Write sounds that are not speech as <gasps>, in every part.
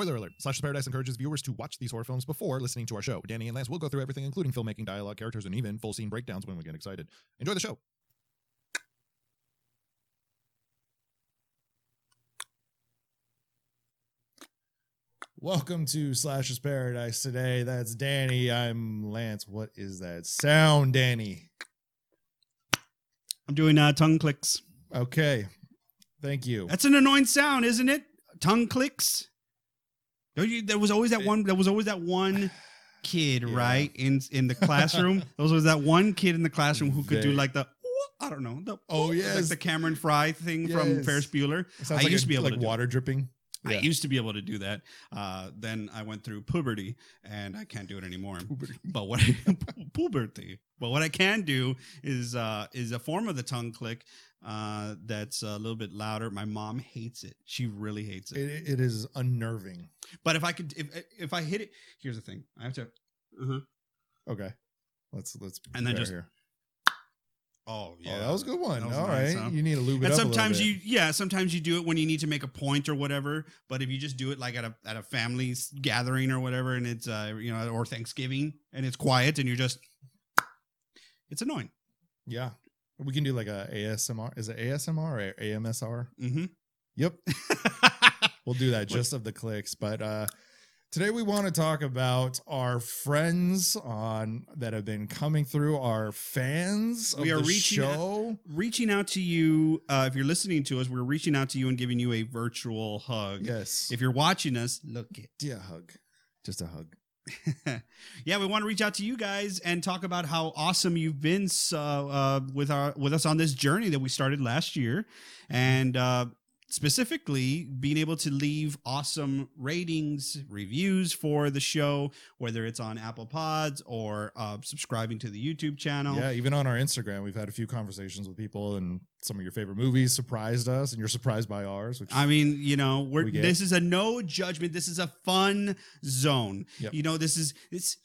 Spoiler alert Slashers Paradise encourages viewers to watch these horror films before listening to our show. Danny and Lance will go through everything, including filmmaking, dialogue, characters, and even full scene breakdowns when we get excited. Enjoy the show. Welcome to Slashers Paradise today. That's Danny. I'm Lance. What is that sound, Danny? I'm doing uh, tongue clicks. Okay. Thank you. That's an annoying sound, isn't it? Tongue clicks. You, there was always that one. There was always that one <sighs> kid, Yeah. right, in in the classroom. <laughs> there was that one kid in the classroom who could do like the. I don't know. The, Oh, like yes. the Cameron Fry thing from Yes. Ferris Bueller. It sounds I like used a- to be able like to water dripping. I used to be able to do that. Uh, then I went through puberty, and I can't do it anymore. <laughs> But what <laughs> puberty? But what I can do is uh, is a form of the tongue click uh, that's a little bit louder. My mom hates it. She really hates it. It, it is unnerving. But if I could, if if I hit it, here's the thing. I have to. Uh-huh. Okay. Let's let's And then just- here. Oh Oh, that was a good one. All nice, right. huh? You need to lube it And up sometimes you, yeah, sometimes you do it when you need to make a point or whatever. But if you just do it like at a at a family gathering or whatever, and it's uh you know or Thanksgiving and it's quiet and you're just, it's annoying. Yeah. We can do like a ASMR. Is it ASMR or AMSR? Mm-hmm. Yep. <laughs> We'll do that just of the clicks. But uh today we want to talk about our friends on that have been coming through, our fans of We are the reaching out- reaching out to you. Uh, if you're listening to us, we're reaching out to you and giving you a virtual hug. Yes. If you're watching us, look it. yeah, hug. Just a hug. <laughs> yeah, we want to reach out to you guys and talk about how awesome you've been so, uh, with our with us on this journey that we started last year, and uh, specifically being able to leave awesome ratings, reviews for the show, whether it's on Apple Pods or uh, subscribing to the YouTube channel. Yeah, even on our Instagram, we've had a few conversations with people, and some of your favorite movies surprised us, and you're surprised by ours. Which I mean, you know, we're We this is a no judgment. This is a fun zone. Yep. You know, this is it's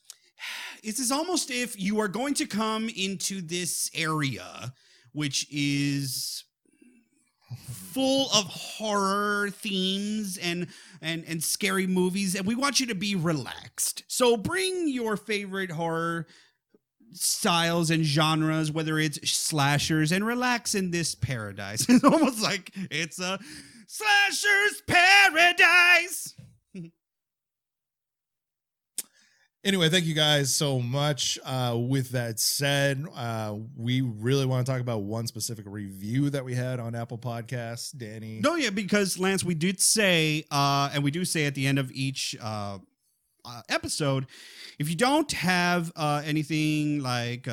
this is almost if you are going to come into this area, which is full of horror themes and and and scary movies and we want you to be relaxed. So bring your favorite horror styles and genres whether it's slashers and relax in this paradise. <laughs> It's almost like it's a slashers paradise Anyway, thank you guys so much. Uh, with that said, uh, we really want to talk about one specific review that we had on Apple Podcasts. Danny, No, yeah, because Lance, we did say, uh, and we do say at the end of each uh, uh, episode, if you don't have uh, anything like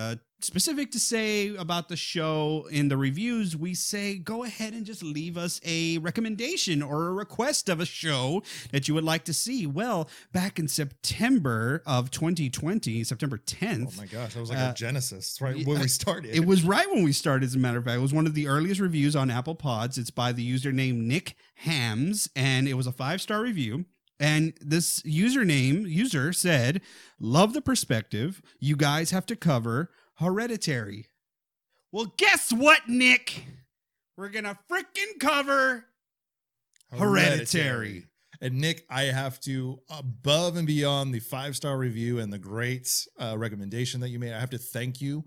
specific to say about the show in the reviews, we say go ahead and just leave us a recommendation or a request of a show that you would like to see. Well, back in September of 2020, September 10th, oh my gosh, that was like Uh, our genesis, right yeah, when we started. it was right when we started, as a matter of fact. It was one of the earliest reviews on Apple Pods. It's by the username Nick Hams, and it was a five star review. And this username user said, Love the perspective. You guys have to cover hereditary. Well, guess what, Nick? We're gonna freaking cover Hereditary. And Nick, I have to above and beyond the five star review and the great uh, recommendation that you made. I have to thank you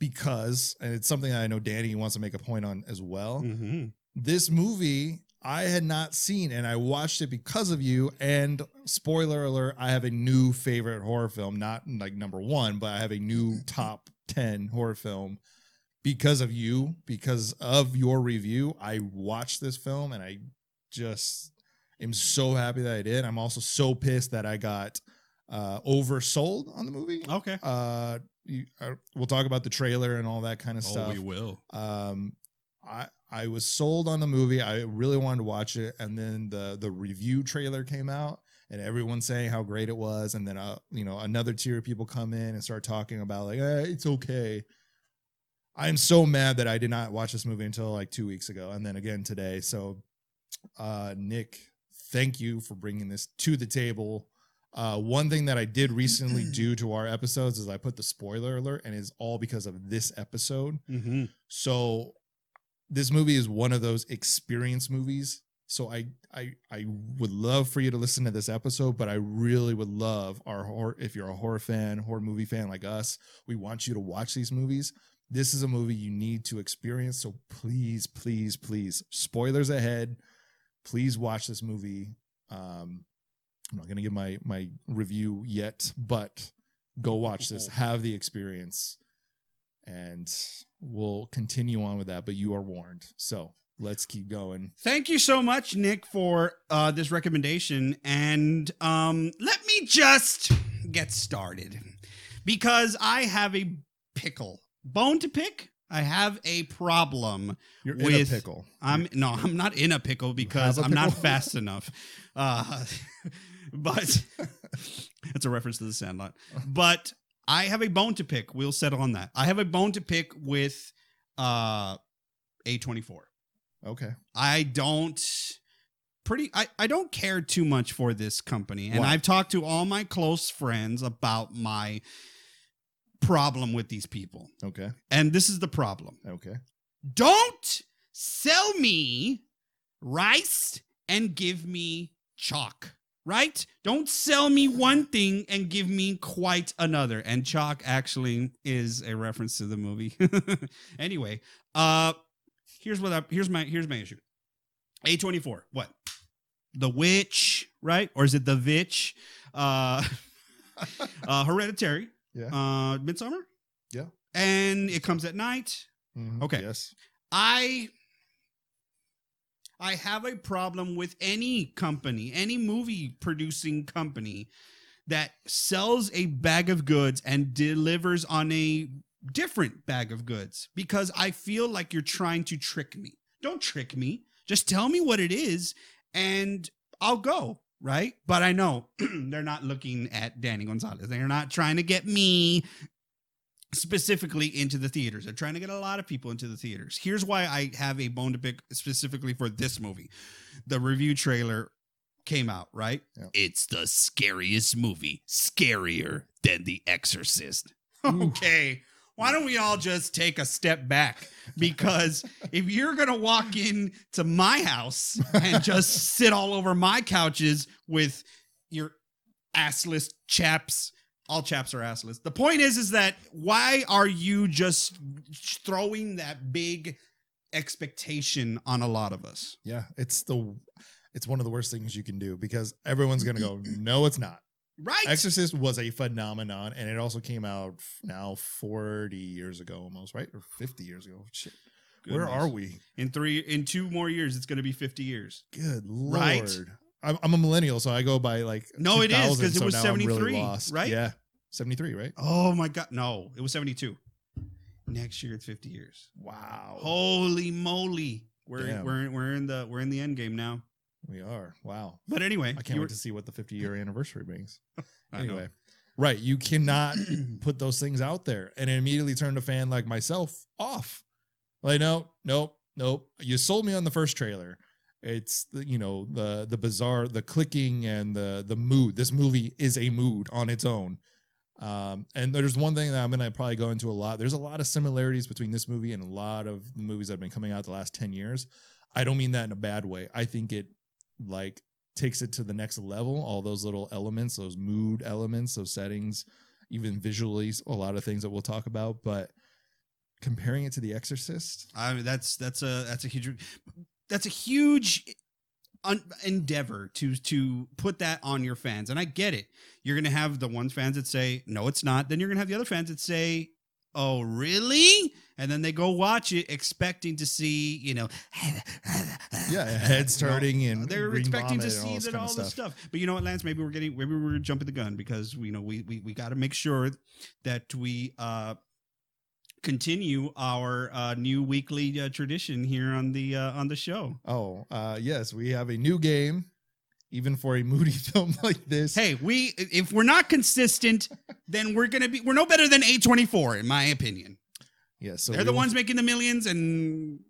because, and it's something that I know Danny wants to make a point on as well. Mm-hmm. this movie I had not seen, and I watched it because of you. And spoiler alert, I have a new favorite horror film, not like number one, but I have a new <laughs> top 10 horror film because of you, because of your review. I watched this film and I just am so happy that I did. I'm also so pissed that I got uh oversold on the movie. Okay. Uh, you, uh we'll talk about the trailer and all that kind of stuff. Oh, we will. Um, I I was sold on the movie. I really wanted to watch it, and then the the review trailer came out, and everyone saying how great it was, and then uh you know another tier of people come in and start talking about like eh, it's okay. I'm so mad that I did not watch this movie until like two weeks ago, and then again today. So, uh, Nick, thank you for bringing this to the table. Uh, one thing that I did recently <clears throat> do to our episodes is I put the spoiler alert, and it's all because of this episode. Mm-hmm. So this movie is one of those experience movies So I I I would love for you to listen to this episode, but I really would love our horror if you're a horror fan, horror movie fan like us, we want you to watch these movies. This is a movie you need to experience. So please, please, please, spoilers ahead. Please watch this movie. Um, I'm not gonna give my my review yet, but go watch this, <laughs> have the experience, and we'll continue on with that. But you are warned. So let's keep going. Thank you so much, Nick, for uh, this recommendation. And um, let me just get started because I have a pickle bone to pick. I have a problem. You're in With- a pickle. I'm no, I'm not in a pickle because a I'm not <laughs> fast enough. Uh, <laughs> but <laughs> that's a reference to the Sandlot. But I have a bone to pick. We'll settle on that. I have a bone to pick with uh, A24. Okay. I don't pretty I, I don't care too much for this company. And? I've talked to all my close friends about my problem with these people. Okay. And this is the problem. Okay. Don't sell me rice and give me chalk. Right? Don't sell me one thing and give me quite another. And chalk actually is a reference to the movie. <laughs> anyway, uh here's what I here's my here's my issue. A24. What? The Witch, right? Or is it The Vitch? Uh <laughs> uh Hereditary. Yeah. Uh Midsommar? Yeah. And it comes at night. Mhm. Okay. Yes. I I have a problem with any company, any movie producing company that sells a bag of goods and delivers on a different bag of goods because I feel like you're trying to trick me. Don't trick me. Just tell me what it is and I'll go, right? But I know <clears throat> they're not looking at Danny Gonzalez. They're not trying to get me specifically into the theaters. They're trying to get a lot of people into the theaters. Here's why I have a bone to pick specifically for this movie. The review trailer came out, right? Yeah. It's the scariest movie, scarier than The Exorcist. Ooh. <laughs> Okay. Why don't we all just take a step back? Because if you're going to walk in to my house and just sit all over my couches with your assless chaps all chaps are assless. The point is, is that why are you just throwing that big expectation on a lot of us? Yeah. It's the it's one of the worst things you can do because everyone's gonna go, no, it's not. Right? Exorcist was a phenomenon, and it also came out now 40 years ago almost, right? Or 50 years ago. Shit. Where are we? In three, in two more years, it's going to be 50 years. Good lord. Right? I'm, I'm a millennial, so I go by like No, it is, 2000, 'cause it so was now I'm really 73, right? Yeah. 73, right? Oh my God. No, it was 72. Next year, it's 50 years. Wow. Holy moly. We're, Damn. we're, we're in the, we're in the end game now. We are. Wow. But anyway, I can't wait were- to see what the 50 year <laughs> anniversary brings. I know. Anyway, right. You cannot <clears throat> put those things out there and immediately turn a fan like myself off. Like, no, nope, nope. You sold me on the first trailer. It's the, you know, the the bizarre, the clicking and the the mood. This movie is a mood on its own. Um, and there's one thing that I'm gonna probably go into a lot. There's a lot of similarities between this movie and a lot of the movies that have been coming out the last 10 years. I don't mean that in a bad way. I think it like takes it to the next level. All those little elements, those mood elements, those settings, even visually, a lot of things that we'll talk about. But comparing it to The Exorcist, I mean, that's that's a that's a huge that's a huge endeavor to to put that on your fans, and I get it. You're gonna have the ones fans that say no, it's not. Then you're gonna have the other fans that say, oh, really? And then they go watch it expecting to see, you know, <sighs> yeah, head starting No, and they're expecting to see that all this stuff. But you know what, Lance? Maybe we're getting maybe we're jumping the gun because you know we we we got to make sure that we uh continue our uh new weekly uh, tradition here on the uh on the show. Oh, uh, yes, we have a new game, even for a moody <laughs> film like this. Hey, we if we're not consistent, then we're gonna be we're no better than A24 in my opinion. Yeah, so They're the ones making the millions, and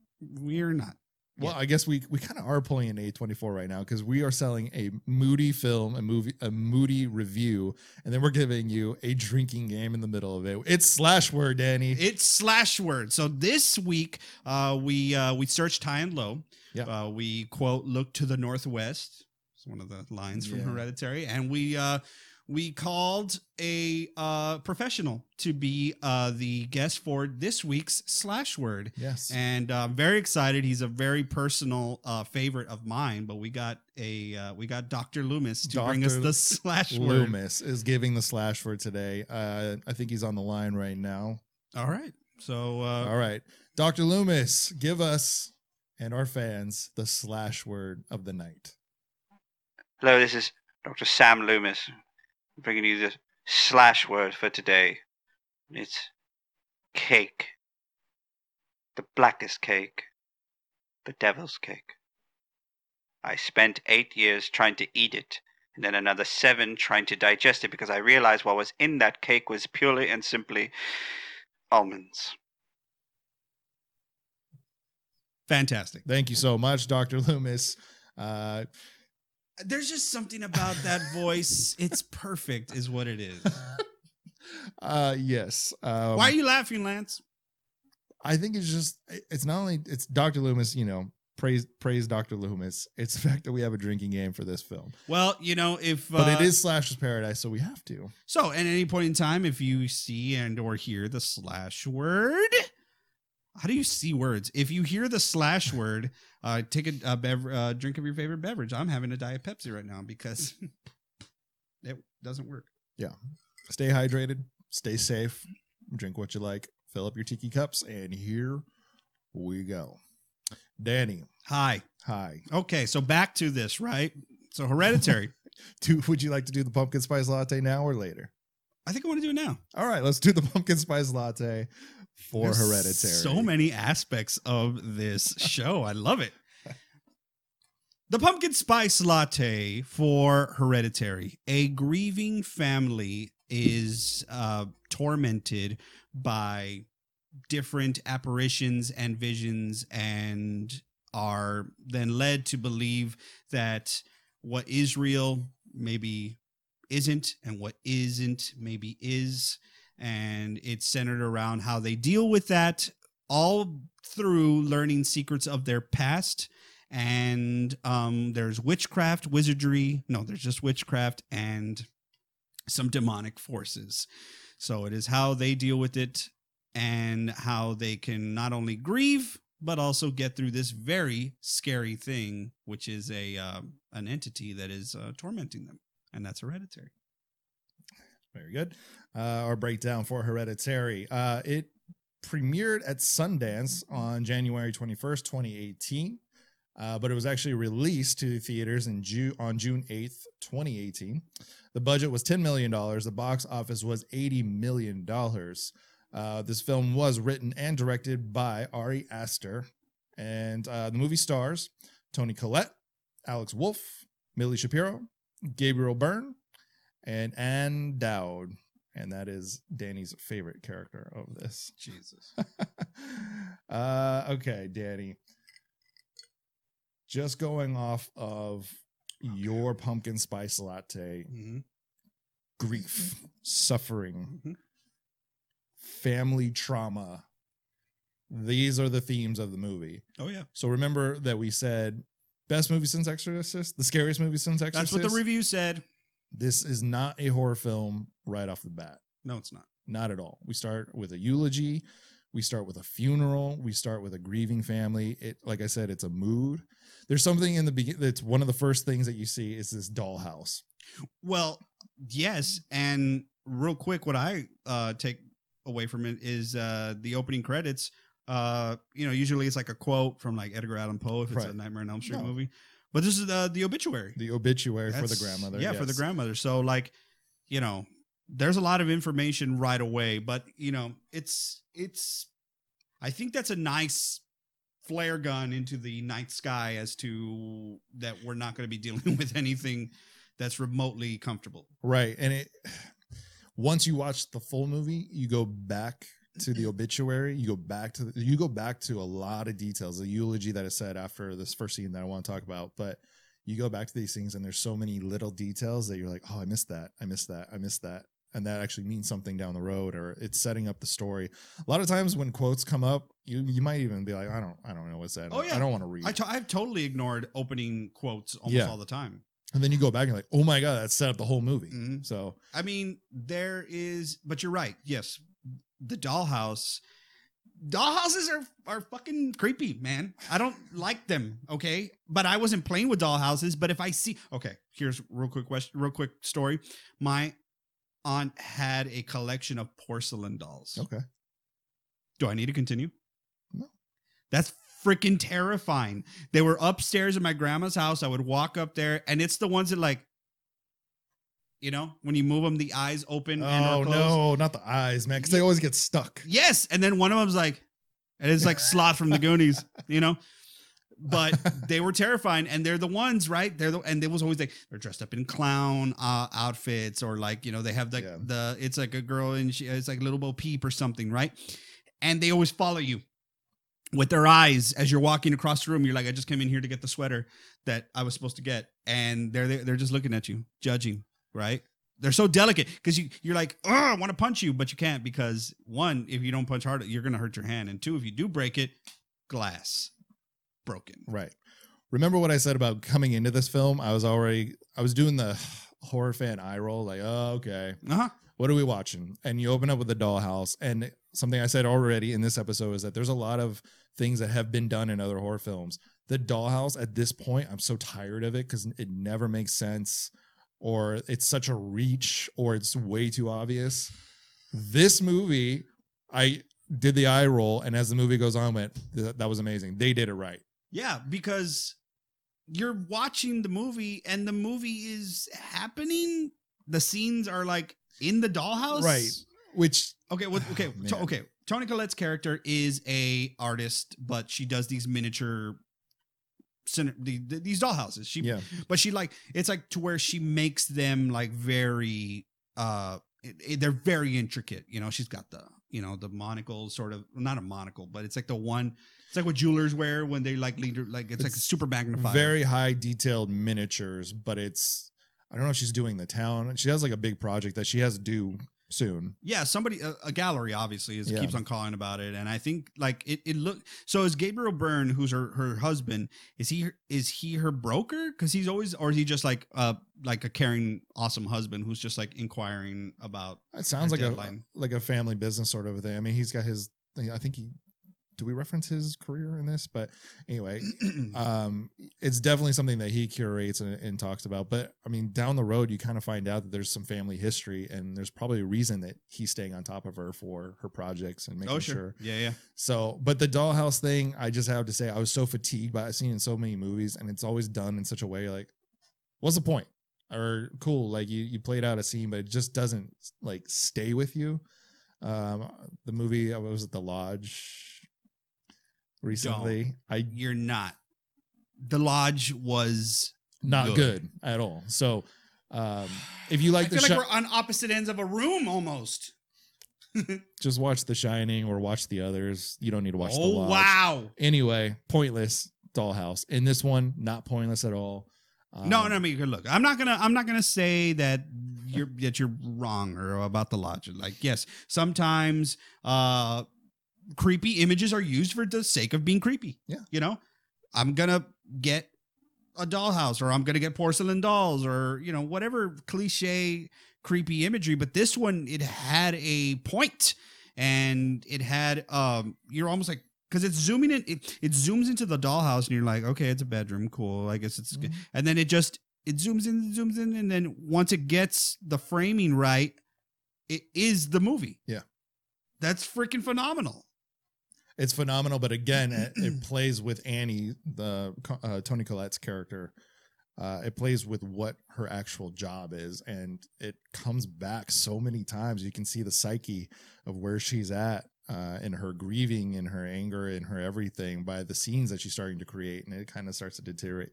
we're not. Well, Yeah. I guess we we kind of are pulling an A24 right now because we are selling a moody film, a movie, a moody review, and then we're giving you a drinking game in the middle of it. It's slash word, Danny. It's slash word. So this week, uh, we uh, we searched high and low. Yeah. Uh, we quote look to the northwest. It's one of the lines from Yeah. Hereditary, and we uh, we called a uh, professional to be uh, the guest for this week's slash word. yes. And uh, I'm very excited. He's a very personal uh, favorite of mine. But we got a uh, we got Doctor Loomis to bring us the slash word. Loomis is giving the slash word today. Uh, I think he's on the line right now. All right. So uh, All right, Dr. Loomis, give us and our fans the slash word of the night. Hello, this is Dr. Sam Loomis, bringing you the slash word for today. It's cake. The blackest cake. The devil's cake. I spent eight years trying to eat it, and then another seven trying to digest it because I realized what was in that cake was purely and simply almonds. fantastic. Thank you so much, Dr. Loomis. Uh, There's just something about that voice. It's perfect, is what it is. <laughs> uh, yes. Um, Why are you laughing, Lance? I think it's just it's not only it's Dr. Loomis, you know, praise praise Dr. Loomis. It's the fact that we have a drinking game for this film. Well, you know, if But uh, it is Slash's Paradise, so we have to. so, at any point in time, if you see and or hear the slash word, how do you see words? If you hear the slash word, uh, take a, a bever- uh, drink of your favorite beverage. I'm having a diet Pepsi right now because <laughs> it doesn't work. Yeah, stay hydrated, stay safe, drink what you like, fill up your tiki cups, and here we go. Danny, Hi. hi. Okay, so back to this, right? So hereditary. <laughs> Do, would you like to do the pumpkin spice latte now or later? I think I want to do it now. All right, let's do the pumpkin spice latte for There's Hereditary. So many aspects of this <laughs> show. I love it. The pumpkin spice latte for Hereditary. A grieving family is uh, tormented by different apparitions and visions and are then led to believe that what is real maybe isn't and what isn't maybe is and it's centered around how they deal with that all through learning secrets of their past. And um there's witchcraft wizardry no there's just witchcraft and some demonic forces. So it is how they deal with it and how they can not only grieve but also get through this very scary thing which is a um, an entity that is uh, tormenting them and that's hereditary Very good. Uh, our breakdown for Hereditary. Uh, it premiered at Sundance on January 21st, 2018, uh, but it was actually released to the theaters in June on June 8th, 2018. The budget was $10 million. The box office was $80 million. Uh, this film was written and directed by Ari Aster, and uh, the movie stars Toni Collette, Alex Wolff, Millie Shapiro, Gabriel Byrne, and Ann Dowd. And that is Danny's favorite character of this. jesus <laughs> uh, okay, Danny. Just going off of your pumpkin spice latte, Mhm. grief, suffering, Mhm. family trauma. These are the themes of the movie. oh yeah So remember that we said best movie since Exorcist, the scariest movie since Exorcist. that's what the review said This is not a horror film right off the bat. no it's not Not at all. We start with a eulogy. We start with a funeral. We start with a grieving family. It, like I said, it's a mood. There's something in the beginning. That's one of the first things that you see is this dollhouse. Well, yes, and real quick, what I uh, take away from it is uh, the opening credits. Uh, you know, usually it's like a quote from like Edgar Allan Poe if it's a Nightmare on Elm Street No. movie, but this is the the obituary The obituary for the grandmother. Yeah, for the grandmother. So like, you know, there's a lot of information right away, but you know, it's it's. I think that's a nice flare gun into the night sky as to that we're not going to be <laughs> dealing with anything that's remotely comfortable. Right. And it <sighs> once you watch the full movie, you go back to the obituary, you go back to the, you go back to a lot of details, the eulogy that is said after this first scene that I want to talk about, but you go back to these things and there's so many little details that you're like, oh, I missed that, I missed that, I missed that, and that actually means something down the road or it's setting up the story. A lot of times when quotes come up, you you might even be like, I don't I don't know what's that. Oh, yeah. I don't want to read. I to- I've totally ignored opening quotes almost Yeah. all the time. and then you go back and you're like, oh my god, that set up the whole movie. Mhm. So I mean, there is, but you're right. Yes, the dollhouse. Dollhouses are are fucking creepy, man. I don't like them. Okay, but I wasn't playing with dollhouses. But if I see, okay, here's real quick question, real quick story. My aunt had a collection of porcelain dolls. okay. Do I need to continue? No. That's freaking terrifying. They were upstairs in my grandma's house. I would walk up there, and it's the ones that like, you know, when you move them, the eyes open. and Oh no, not the eyes, man, because they always get stuck. Yes, and then one of them's like, and it's like Sloth from the Goonies, <laughs> you know. But they were terrifying, and they're the ones, right? They're the and they was always like they're dressed up in clown uh, outfits, or like you know they have like Yeah. the it's like a girl and she it's like little Bo Peep or something, right? And they always follow you with their eyes as you're walking across the room. You're like, I just came in here to get the sweater that I was supposed to get, and they're, they're just looking at you, judging, right? They're so delicate because you you're like, oh, I want to punch you, but you can't because one, if you don't punch hard, you're gonna hurt your hand, and two, if you do break it, glass broken. Right. Remember what I said about coming into this film? I was already I was doing the horror fan eye roll, like, oh, okay. Uh huh. What are we watching? And you open up with the dollhouse. And something I said already in this episode is that there's a lot of things that have been done in other horror films. The dollhouse at this point, I'm so tired of it because it never makes sense, or it's such a reach, or it's way too obvious. This movie, I did the eye roll, and as the movie goes on, went that, was amazing. They did it right. Yeah, because you're watching the movie and the movie is happening. The scenes are like in the dollhouse, Right. Which Okay, well, okay, Oh, okay. Toni Collette's character is a artist, but she does these miniature, cine- the, the, these dollhouses. She, yeah, but she like it's like to where she makes them like very, uh, it- it- they're very intricate. You know, she's got the you know the monocle sort of not a monocle, but it's like the one. It's like what jewelers wear when they like lead like it's, like It's super magnified. very high detailed miniatures, but it's I don't know if she's doing the town. She has like a big project that she has to do soon. yeah somebody a, a gallery obviously is Yeah. keeps on calling about it and i think like it, it look so is gabriel byrne who's her her husband is he is he her broker because he's always or is he just like uh like a caring awesome husband who's just like inquiring about It sounds like deadline. a like a family business sort of thing. I mean, he's got his. I think he. Do we reference his career in this? But anyway, <clears throat> um, it's definitely something that he curates and, and talks about. But I mean, down the road, you kind of find out that there's some family history, and there's probably a reason that he's staying on top of her for her projects and making oh sure sure yeah yeah So, but the dollhouse thing, I just have to say, I was so fatigued by it seen in so many movies, and it's always done in such a way like, what's the point? Or cool, like you you played out a scene, but it just doesn't like stay with you. Um, the movie I was at the lodge recently. I you're not the lodge was not Good. good, at all. So, um, if you like i the feel Shi- like we're on opposite ends of a room almost <laughs> just watch The Shining or watch the others. You don't need to watch the oh lodge. wow Anyway, pointless dollhouse. In this one, not pointless at all. no, Um, no. I mean, look, I'm not gonna, I'm not gonna say that you're that you're wrong or about the lodge. Like, yes, sometimes uh, creepy images are used for the sake of being creepy. Yeah. you know, I'm gonna get a dollhouse, or I'm gonna get porcelain dolls, or you know, whatever cliche creepy imagery. But this one, it had a point, and it had um, you're almost like. Because it's zooming in, it, it zooms into the dollhouse, and you're like, okay, it's a bedroom, cool. I guess it's good Mhm. and then it just it zooms in zooms in and then once it gets the framing right it is the movie Yeah. that's freaking phenomenal It's phenomenal, but again, it, it <clears throat> plays with Annie, the uh, Toni Collette's character. Uh, it plays with what her actual job is, and it comes back so many times. You can see the psyche of where she's at uh, in her grieving, in her anger, in her everything by the scenes that she's starting to create, and it kind of starts to deteriorate.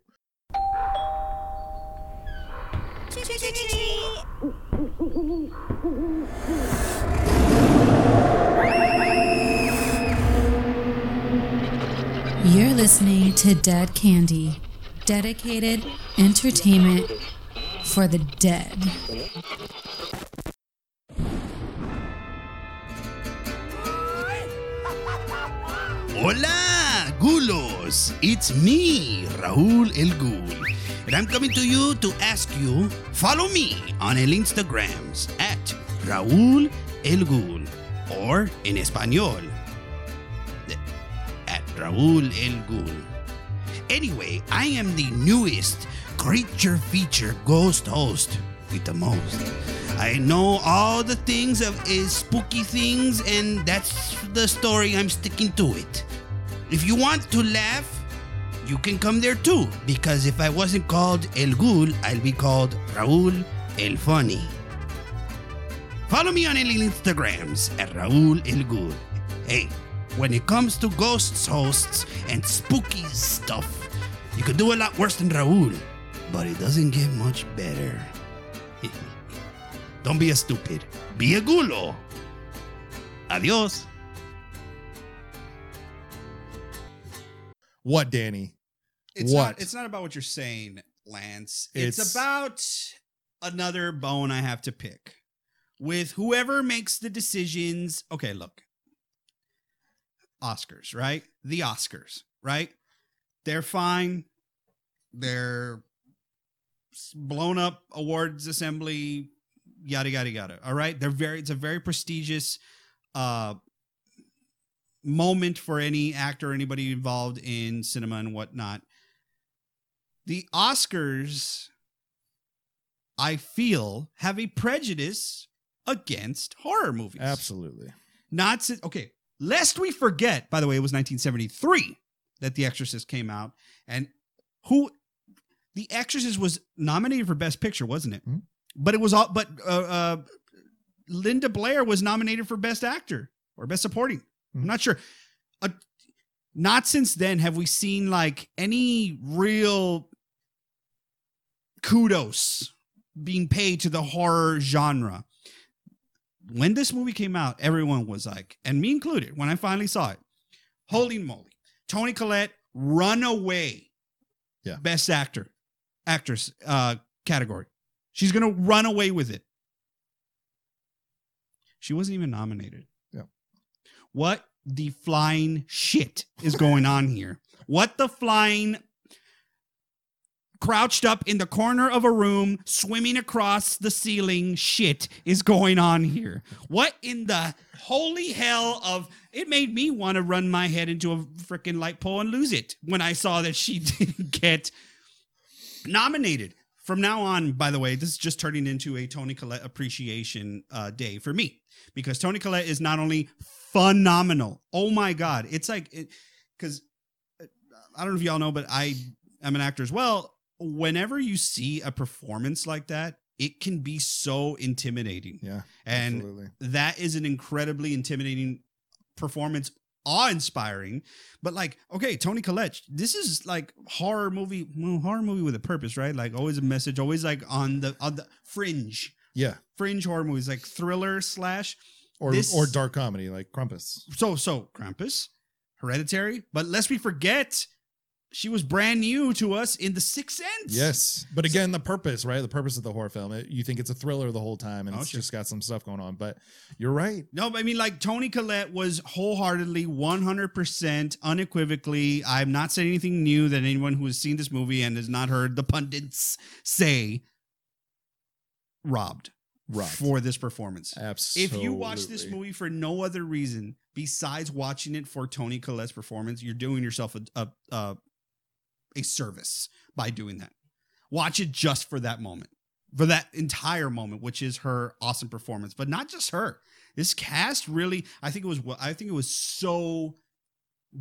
You're listening to Dead Candy, dedicated entertainment for the dead. Hola, Gulos! It's me, Raul El Ghoul. And I'm coming to you to ask you, follow me on el Instagrams at Raul El Ghoul. Or in Espanol, Raul El. Anyway, I am the newest creature feature ghost host with the most. I know all the things of is spooky things, and that's the story. I'm sticking to it. If you want to laugh, you can come there too. Because if I wasn't called El I'll be called Raul El Funny. Follow me on any Instagrams at Raul El. Hey, when it comes to ghosts, hosts, and spooky stuff, you could do a lot worse than Raul, but it doesn't get much better. <laughs> Don't be a stupid. Be a gulo. Adios. What, Danny? It's What? not it's not about what you're saying, Lance. It's, It's- about another bone I have to pick. With whoever makes the decisions. Okay, look. Oscars, right? The Oscars, right? They're fine. They're blown up awards assembly, yada yada yada. All right. They're very it's a very prestigious uh moment for any actor anybody involved in cinema and whatnot. The Oscars, I feel, have a prejudice against horror movies. Absolutely. Not okay. Lest we forget, by the way, it was 1973 that The Exorcist came out, and who The Exorcist was nominated for Best Picture, wasn't it? Mhm. But it was all. But uh, uh, Linda Blair was nominated for Best Actor or Best Supporting. I'm Mhm. not sure. Uh, not since then have we seen like any real kudos being paid to the horror genre when this movie came out, everyone was like, and me included, when I finally saw it, holy moly, Toni Collette, runaway, Yeah. best actor, actress uh, category. She's gonna run away with it. She wasn't even nominated. Yeah. What the flying shit is going on here? What the flying crouched up in the corner of a room, swimming across the ceiling shit is going on here? What in the holy hell of it made me want to run my head into a freaking light pole and lose it when I saw that she <laughs> didn't get nominated. From now on, by the way, this is just turning into a Toni Collette appreciation uh, day for me because Toni Collette is not only phenomenal. Oh my god, it's like because I don't know if y'all know, but I am an actor as well. Whenever you see a performance like that, it can be so intimidating, Yeah. and absolutely. that is an incredibly intimidating performance awe-inspiring but like okay toni collette this is like horror movie well, horror movie with a purpose right like always a message always like on the on the fringe Yeah. fringe horror movies like thriller slash Or This- or dark comedy like Krampus. so so krampus hereditary but lest we forget she was brand new to us in the sixth sense Yes, but again, the purpose, right? The purpose of the horror film. It, you think it's a thriller the whole time, and Oh, it's sure. just got some stuff going on. But you're right. No, I mean, like Toni Collette was wholeheartedly, 100% unequivocally. I'm not saying anything new that anyone who has seen this movie and has not heard the pundits say robbed Right. for this performance. Absolutely. If you watch this movie for no other reason besides watching it for Toni Collette's performance, you're doing yourself a a, a, a service by doing that. Watch it just for that moment, for that entire moment, which is her awesome performance. But not just her. This cast really, I think it was. I think it was so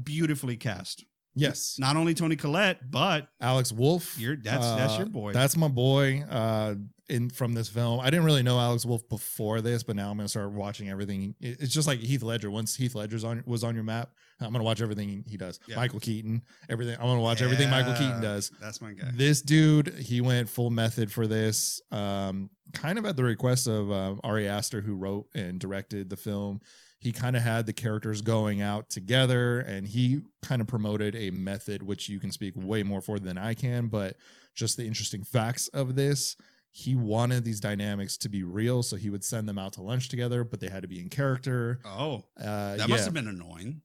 beautifully cast. Yes, Not only Toni Collette, but Alex Wolff. You're- that's- that's uh, your boy. That's my boy. Uh, in from this film, I didn't really know Alex Wolff before this, but now I'm gonna start watching everything. It's just like Heath Ledger. Once Heath Ledger's on was on your map, I'm gonna watch everything he does. Yeah. Michael Keaton, everything. I'm gonna watch everything Michael Keaton does. That's my guy. This dude, he went full method for this, um, kind of at the request of uh, Ari Aster, who wrote and directed the film. He kind of had the characters going out together and he kind of promoted a method which you can speak way more for than I can, but just the interesting facts of this. He wanted these dynamics to be real, so he would send them out to lunch together, but they had to be in character. Oh, Uh, that yeah. must have been annoying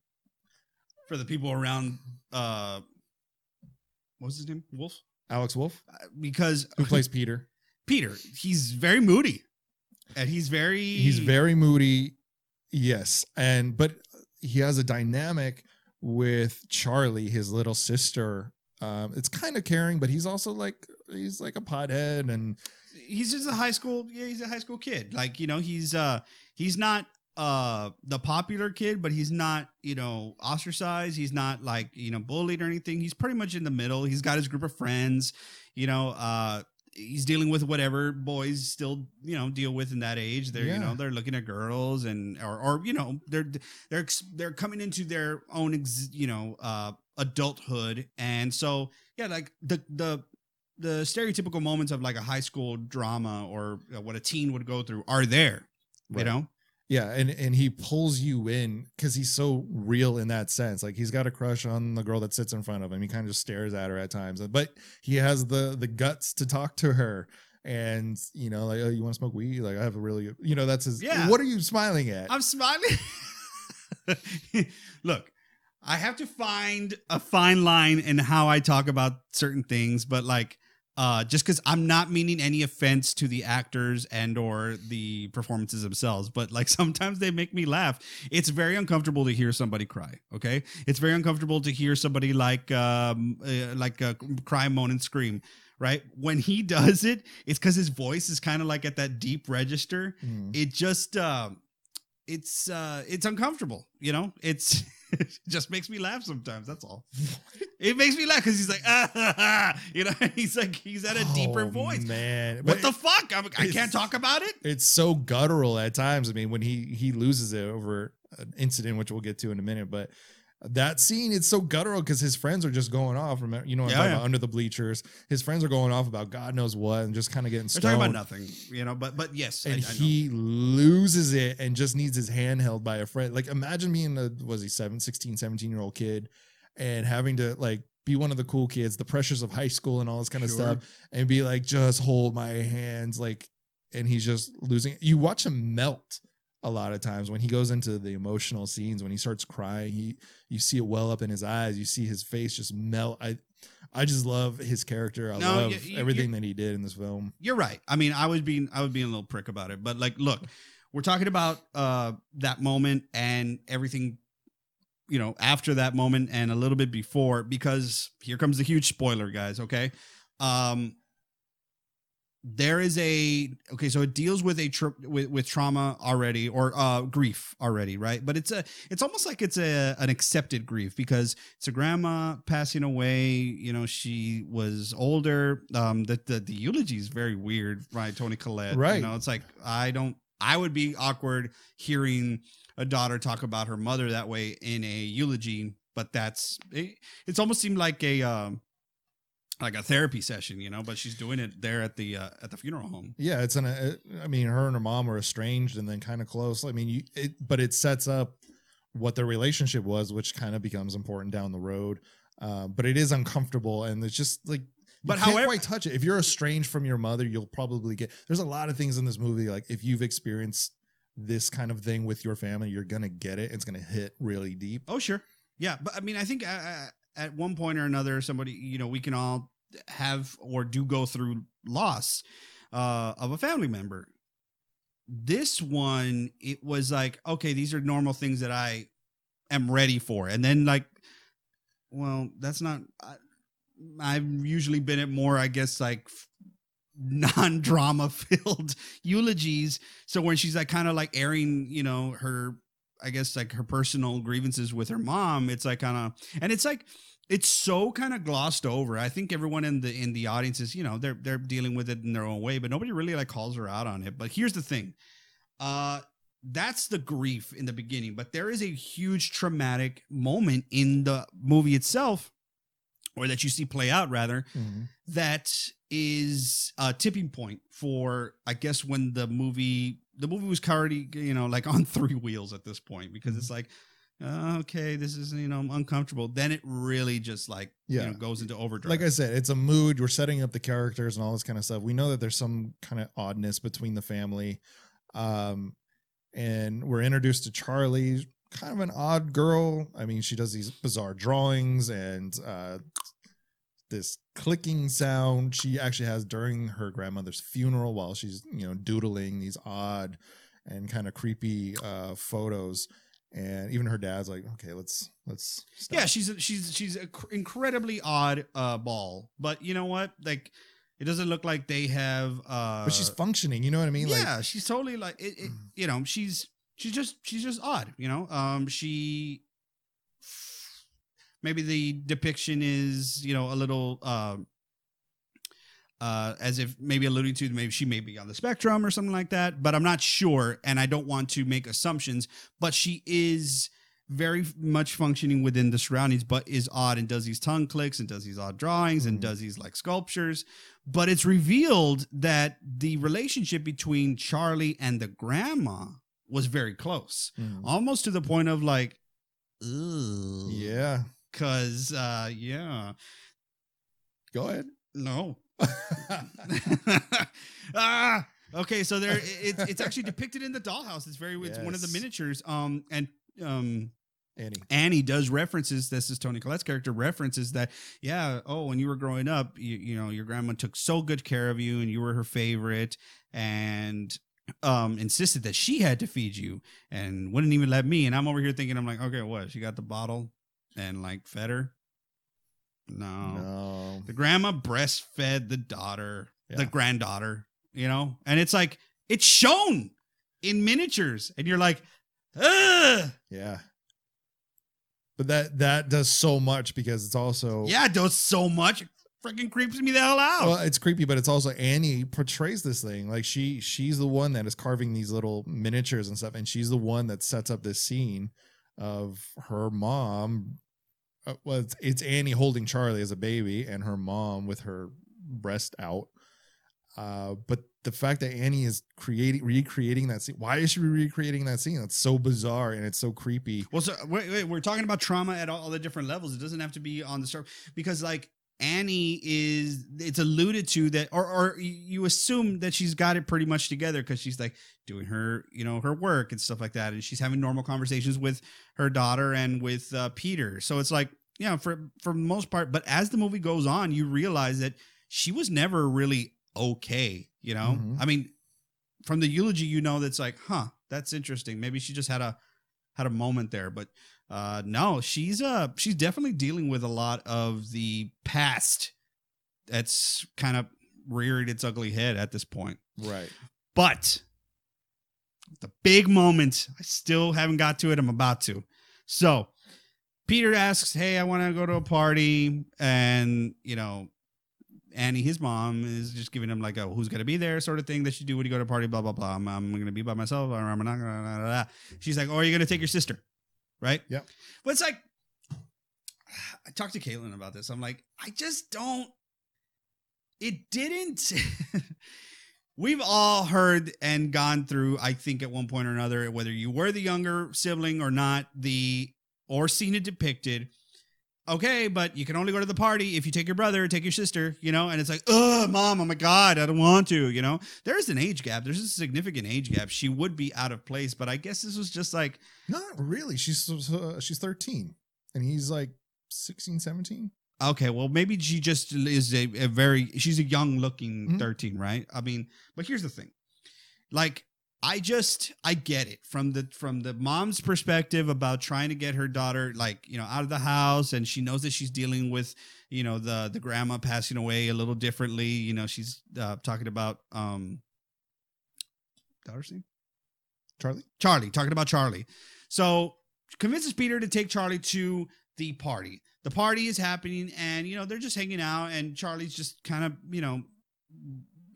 for the people around. uh What was his name? Wolff. Alex Wolff, Uh, Because who plays Peter. Peter, he's very moody, and he's very He's very moody. Yes. And but he has a dynamic with Charlie, his little sister. Um, it's kind of caring, but he's also like he's like a pothead and he's just a high school yeah he's a high school kid like you know he's uh he's not uh the popular kid but he's not you know ostracized he's not like you know bullied or anything he's pretty much in the middle he's got his group of friends you know uh he's dealing with whatever boys still you know deal with in that age. They're you know they're looking at girls and or or you know they're they're they're coming into their own ex, you know uh adulthood. And so yeah like the the the stereotypical moments of like a high school drama or what a teen would go through are there you know Yeah, and and he pulls you in because he's so real in that sense. Like he's got a crush on the girl that sits in front of him. He kind of just stares at her at times, uh, but he has the the guts to talk to her. And you know, like, oh, you want to smoke weed? Like, I have a really, good, you know, that's his. Yeah. What are you smiling at? i'm smiling <laughs> look i have to find a fine line in how i talk about certain things but like uh just because i'm not meaning any offense to the actors and or the performances themselves but like <laughs> sometimes they make me laugh. It's very uncomfortable to hear somebody cry okay? It's very uncomfortable to hear somebody like um uh, like uh, cry moan and scream right? When he <laughs> does it it's because his voice is kind of like at that deep register. Mm. it just uh, it's uh it's uncomfortable you know? It's it <laughs> just makes me laugh sometimes that's all it makes me laugh because he's like ah, ha, ha," you know <laughs> he's like he's at a deeper Oh, voice man. what But the fuck I'm, i can't talk about it it's so guttural at times. I mean, when he he loses it over an incident, which we'll get to in a minute, but that scene it's so guttural because his friends are just going off. Remember, you know, what I'm Yeah, yeah. about under the bleachers. His friends are going off about God knows what and just kind of getting they're stoned. talking about nothing you know but but yes and I he loses it and just needs his hand held by a friend. Like imagine being a was he 7, 16, 17 year old kid and having to like be one of the cool kids, the pressures of high school and all this kind of Sure. stuff, and be like, just hold my hands, like, and he's just losing. You watch him melt a lot of times when he goes into the emotional scenes when he starts crying. He you see it well up in his eyes. You see his face just melt. I I just love his character. I No, love you- you- everything that he did in this film. you're right. I mean, I was being I was being a little prick about it, but like, look, we're talking about uh that moment and everything, you know, after that moment and a little bit before, because here comes the huge spoiler, guys. Okay, um, there is a okay, so it deals with a tr- with with trauma already or uh grief already, right? But it's a it's almost like it's a an accepted grief because it's a grandma passing away. You know, she was older. Um, the the, the eulogy is very weird, right? Toni Collette, Right. You know, it's like I don't. I would be awkward hearing a daughter talk about her mother that way in a eulogy, but that's it, it's almost seemed like a um like a therapy session, you know. But she's doing it there at the uh, at the funeral home. Yeah, it's an. uh, I mean, her and her mom were estranged and then kind of close. I mean, you. It, but it sets up what their relationship was, which kind of becomes important down the road. Um, but it is uncomfortable, and it's just like. You But can't however- quite touch it. If you're estranged from your mother, you'll probably get. There's a lot of things in this movie. Like if you've experienced this kind of thing with your family, you're gonna get it. It's gonna hit really deep. Oh, sure. Yeah. But I mean, I think uh, uh, at one point or another, somebody, you know, we can all have or do go through loss uh, of a family member. This one, it was like, okay, these are normal things that I am ready for. And then, like, well, that's not, I, I've usually been at more, I guess, like, non drama filled <laughs> eulogies. So when she's like kind of like airing, you know, her I guess like her personal grievances with her mom. It's like kind of, and it's like it's so kind of glossed over. I think everyone in the in the audience is, you know, they're they're dealing with it in their own way, but nobody really like calls her out on it. But here's the thing, uh, that's the grief in the beginning, but there is a huge traumatic moment in the movie itself or that you see play out rather, Mhm. that is a tipping point for I guess when the movie the movie was already you know like <laughs> on three wheels at this point because it's like uh, okay this is you know uncomfortable then it really just like Yeah. you know goes into overdrive Like I said, it's a mood. We're setting up the characters and all this kind of stuff. We know that there's some kind of oddness between the family. Um, and we're introduced to Charlie, kind of an odd girl. I mean, she does these bizarre drawings and uh, this clicking sound she actually has during her grandmother's funeral while she's, you know, doodling these odd and kind of creepy uh, photos. And even her dad's like, okay, let's let's stop. yeah she's a, she's she's a cr- incredibly odd uh ball but you know what like it doesn't look like they have uh but she's functioning. You know what I mean? Like, yeah she's totally like it, it, Mm. you know she's she's just she's just odd you know um she maybe the depiction is you know a little um uh, as if maybe alluding to maybe she may be on the spectrum or something like that, but I'm not sure, and I don't want to make assumptions. But she is very much functioning within the surroundings, but is odd and does these tongue clicks and does these odd drawings and Mhm. does these like sculptures. But it's revealed that the relationship between Charlie and the grandma was very close, Mm. almost to the point of like, Ugh. Yeah. Cause uh yeah. Go ahead. No. <laughs> <laughs> ah okay so there it's it's actually depicted in the dollhouse it's very it's one of the miniatures um and um Annie. Annie does references. This is Toni Collette's character references that. Yeah. Oh, when you were growing up, you, you know your grandma took so good care of you, and you were her favorite, and um insisted that she had to feed you, and wouldn't even let me. And I'm over here thinking, I'm like, okay, what? She got the bottle and like fed her. No. No. The grandma breastfed the daughter, the granddaughter, you know, and it's like it's shown in miniatures, and you're like, Ugh! Yeah. But that that does so much because it's also yeah, it does so much. Freaking creeps me the hell out. Well, it's creepy, but it's also Annie portrays this thing like she she's the one that is carving these little miniatures and stuff, and she's the one that sets up this scene of her mom. Uh, well, it's, it's Annie holding Charlie as a baby, and her mom with her breast out. Uh, but the fact that Annie is creating recreating that scene, why is she recreating that scene? That's so bizarre and it's so creepy. well, so wait, wait, we're talking about trauma at all, all the different levels. It doesn't have to be on the start because, like, Annie is. It's alluded to that, or or you assume that she's got it pretty much together because she's like doing her, you know, her work and stuff like that, and she's having normal conversations with her daughter and with uh, Peter. So it's like, yeah, for for the most part. But as the movie goes on, you realize that she was never really okay. You know, Mhm. I mean, from the eulogy, you know, that's like, huh, that's interesting. Maybe she just had a had a moment there, but uh no, she's uh she's definitely dealing with a lot of the past that's kind of reared its ugly head at this point. Right. But the big moment, I still haven't got to it. I'm about to. So Peter asks, Hey, I want to go to a party. And, you know, Annie, his mom, is just giving him like a who's going to be there sort of thing that you do when you go to a party, blah, blah, blah. I'm, I'm going to be by myself. I'm not to. She's like, Oh, are you going to take your sister? Right? Yep. But it's like, I talked to Caitlin about this. I'm like, I just don't. It didn't. <laughs> We've all heard and gone through, I think, at one point or another, whether you were the younger sibling or not, the or seen it depicted. Okay, but you can only go to the party if you take your brother, take your sister, you know, and it's like, oh, mom, oh my God, I don't want to, you know. There's an age gap. There's a significant age gap. She would be out of place, but I guess this was just like, Not really. She's uh, she's 13 and he's like 16, 17. Okay, well, maybe she just is a, a very she's a young looking Mhm. 13, right? I mean, but here's the thing. Like I just I get it from the from the mom's perspective about trying to get her daughter like, you know, out of the house and she knows that she's dealing with, you know, the the grandma passing away a little differently, you know, she's uh, talking about um daughter's name? Charlie? Charlie, talking about Charlie. So convinces Peter to take Charlie to the party. The party is happening, and you know they're just hanging out, and Charlie's just kind of you know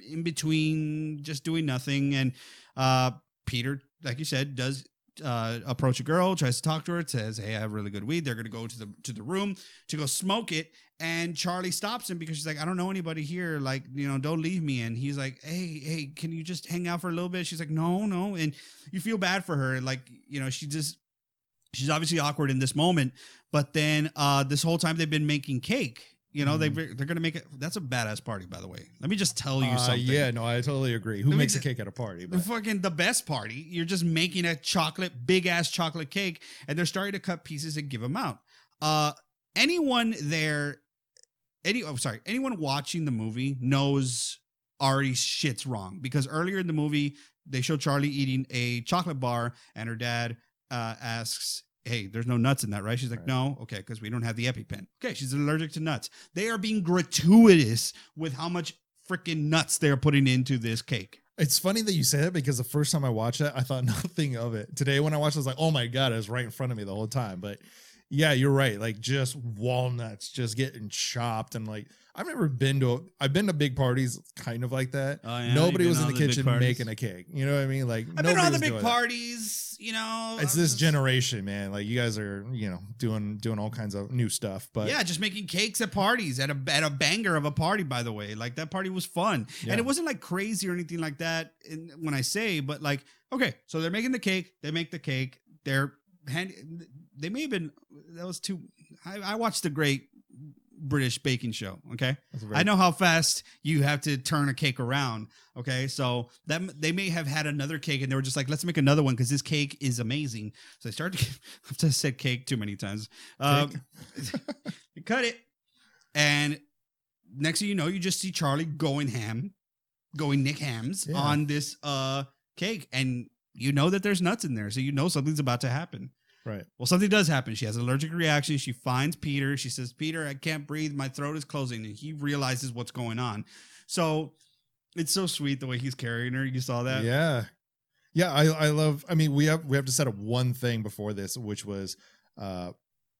in between, just doing nothing. And uh Peter, like you said, does uh, approach a girl, tries to talk to her, says, "Hey, I have really good weed." They're gonna go to the to the room to go smoke it, and Charlie stops him because she's like, "I don't know anybody here. Like, you know, don't leave me." And he's like, "Hey, hey, can you just hang out for a little bit?" She's like, "No, no," and you feel bad for her, like you know, she just she's obviously awkward in this moment, but then uh, this whole time they've been making cake. You know, they they're gonna make it. That's a badass party, by the way. Let me just tell you Uh, something. yeah, no, I totally agree. Who Let makes a cake at a party? The But fucking the best party. You're just making a chocolate, big ass chocolate cake, and they're starting to cut pieces and give them out. Uh, anyone there, any oh sorry, anyone watching the movie knows already shit's wrong because earlier in the movie they show Charlie eating a chocolate bar, and her dad uh, asks. Hey, there's no nuts in that, right? She's like, Right. no, okay, because we don't have the EpiPen. Okay, she's allergic to nuts. They are being gratuitous with how much freaking nuts they're putting into this cake. it's funny that you say that because the first time I watched it, I thought <laughs> nothing of it. Today, when I watched, it, I was like, "Oh my god!" It was right in front of me the whole time. But yeah, you're right. Like just walnuts, just getting chopped, and like I've never been to. I've been to big parties, kind of like that. Oh, yeah? Nobody was in the the kitchen making a cake. You know what I mean? Like I've been to all the big doing that. parties, you know. It's this generation, man. Like you guys are, you know, doing doing all kinds of new stuff. But yeah, just making cakes at parties at a at a banger of a party. By the way, like that party was fun, Yeah. and it wasn't like crazy or anything like that. In, when I say, but like, okay, so they're making the cake. They make the cake. They're hand. They may have been. That was too. I, I watched the Great British Baking Show. Okay, I know how fast you have to turn a cake around. Okay, so that they may have had another cake and they were just like, let's make another one because this cake is amazing. So they started. <laughs> I've just said cake too many times. Um, <laughs> you cut it, and next thing you know, you just see Charlie going ham, going Nick Hams Yeah. on this uh cake, and you know that there's nuts in there, so you know something's about to happen. Right. Well, something does happen. She has an allergic reaction. She finds Peter. She says, Peter, I can't breathe. My throat is closing. And he realizes what's going on. So it's so sweet the way he's carrying her. You saw that? Yeah. Yeah, I I love I mean, we have we have to set up one thing before this, which was uh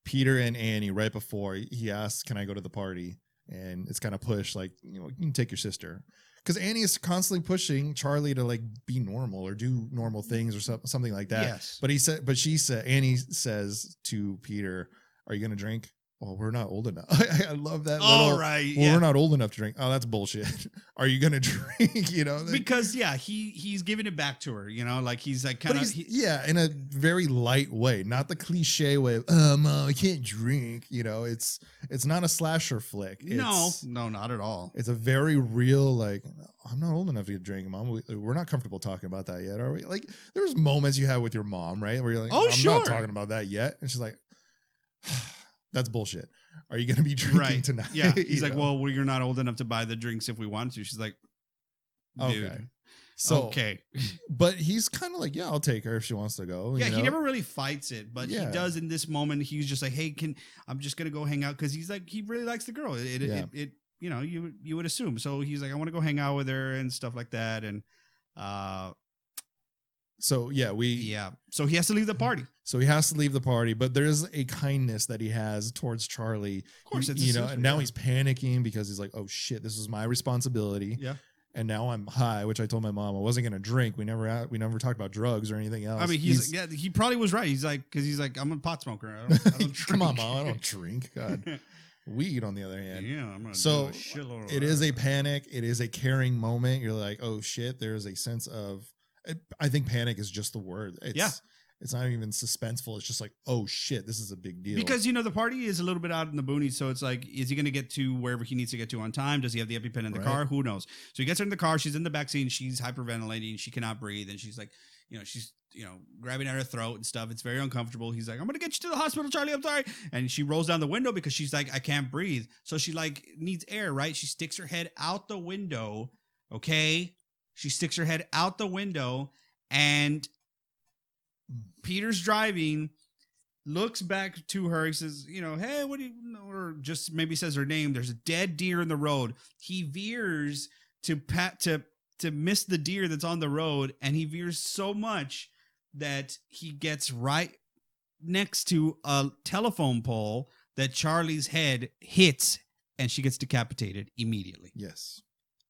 Peter and Annie right before he asks, Can I go to the party? And it's kind of pushed, like, you know, you can take your sister. Because Annie is constantly pushing Charlie to like be normal or do normal things or so, something like that. Yes. But he said, but she said, Annie says to Peter, Are you going to drink? Oh, we're not old enough. <laughs> I, I love that. All little, right. Well, yeah. we're not old enough to drink. Oh, that's bullshit. <laughs> Are you to <laughs> drink? you know, because yeah, he he's giving it back to her. You know, like he's like kind of he's, yeah, in a very light way, not the cliche way. Of, oh, mom, I can't drink. You know, it's it's not a slasher flick. It's, no, no, not at all. it's a very real like. I'm not old enough to drink, mom. We, we're not comfortable talking about that yet, are we? Like, there's moments you have with your mom, right, where you're like, Oh, I'm sure. not talking about that yet, and she's like, <sighs> that's bullshit. Are you gonna be <laughs> drinking Right. tonight? Yeah. <laughs> He's like, know? well, you're not old enough to buy the drinks if we want to. She's like, dude, okay. So, okay. <laughs> but he's kind of like, yeah, I'll take her if she wants to go. Yeah, you he never really fights it, but Yeah. he does in this moment. He's just like, "Hey, can I'm just gonna go hang out?" Because he's like, he really likes the girl. It, it, Yeah. it, it, you know, you you would assume. So he's like, "I want to go hang out with her and stuff like that." And uh, So yeah, we yeah, so he has to leave the party. So he has to leave the party, but there's a kindness that he has towards Charlie. Of course, it's you know, and now he's panicking because he's like, "Oh shit, this is my responsibility." Yeah. And now I'm high, which I told my mom I wasn't gonna drink. We never we never talked about drugs or anything else. I mean, he's, yeah, he probably was right. He's like, because he's like, I'm a pot smoker. I don't, I don't <laughs> come on, drink." mom, I don't drink. <laughs> God, weed on the other hand. yeah, I'm gonna So, It is a panic. It is a caring moment. You're like, oh shit. There's a sense of. I think panic is just the word. It's, Yeah. It's not even suspenseful. It's just like, oh shit, this is a big deal. Because you know the party is a little bit out in the boonies, so it's like, is he going to get to wherever he needs to get to on time? Does he have the EpiPen in the Right. car? Who knows? So he gets her in the car. She's in the back seat. She's hyperventilating. She cannot breathe, and she's like, you know, she's you know grabbing at her throat and stuff. It's very uncomfortable. He's like, I'm going to get you to the hospital, Charlie. I'm sorry. And she rolls down the window because she's like, I can't breathe. So she like needs air, right? She sticks her head out the window. Okay, she sticks her head out the window, and Peter's driving looks back to her. He says, you know, hey, what do you, or just maybe says her name. There's a dead deer in the road. He veers to pat to to miss the deer that's on the road, and he veers so much that he gets right next to a telephone pole that Charlie's head hits, and she gets decapitated immediately. Yes.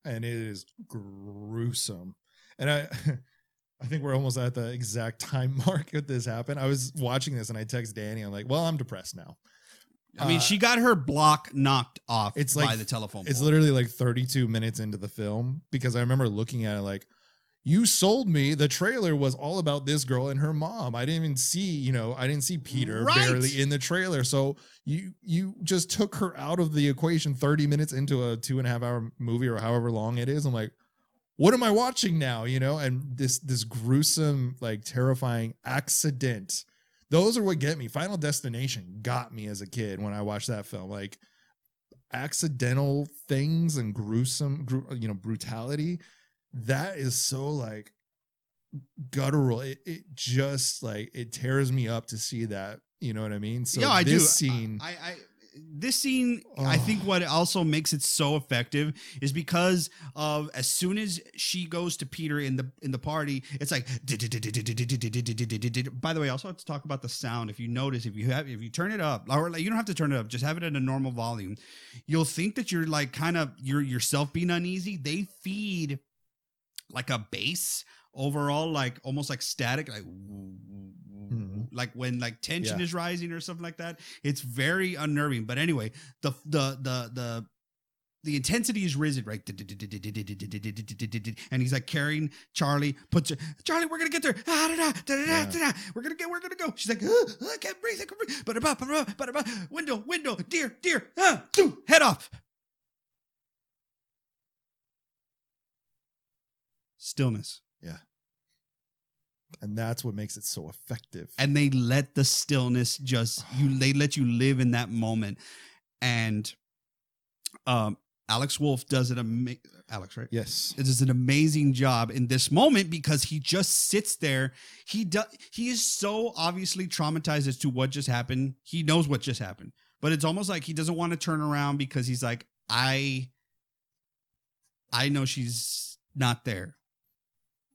And it is gruesome. And I <laughs> I think we're almost at the exact time <laughs> mark that this happened. I was watching this and I text Danny. I'm like, well, I'm depressed now. I mean, Uh, she got her block knocked off It's by like- the telephone. It's pole. literally like 32 minutes into the film because I remember looking at it like, you sold me. The trailer was all about this girl and her mom. I didn't even see, you know, I didn't see Peter Right. barely in the trailer. So you you just took her out of the equation 30 minutes into a two and a half hour movie or however long it is. I'm like, what am I watching now? You know, and this this gruesome, like terrifying accident. Those are what get me. Final Destination got me as a kid when I watched that film. Like accidental things and gruesome, gru- you know, brutality. That is so like guttural. It, it just like it tears me up to see that. You know what I mean? So yeah, I do. this scene, I, I this scene, I think Oh. what also makes it so effective is because of as soon as she goes to Peter in the in the party, it's like. By the way, I also have to talk about the sound. If you notice, if you have, if you turn it up, or like, you don't have to turn it up, just have it at a normal volume. You'll think that you're like kind of you're yourself being uneasy. They feed like a bass overall, like almost like static, like Mhm. like when like tension Yeah. is rising or something like that. It's very unnerving. But anyway, the the the the the intensity is risen, right? And he's like carrying Charlie, puts her, Charlie, we're gonna get there. Ah, da. We're gonna get, we're gonna go. She's like, "Ah, I can't breathe, I can't breathe. But about, but about, window, window, dear, dear, ah, head off. Stillness. Yeah. And that's what makes it so effective. and they let the stillness just you <sighs> they let you live in that moment. And um alex wolff does an ama- alex right? Yes, it does an amazing job in this moment because he just sits there. He does he is so obviously traumatized as to what just happened. He knows what just happened. But it's almost like he doesn't want to turn around because he's like i i know she's not there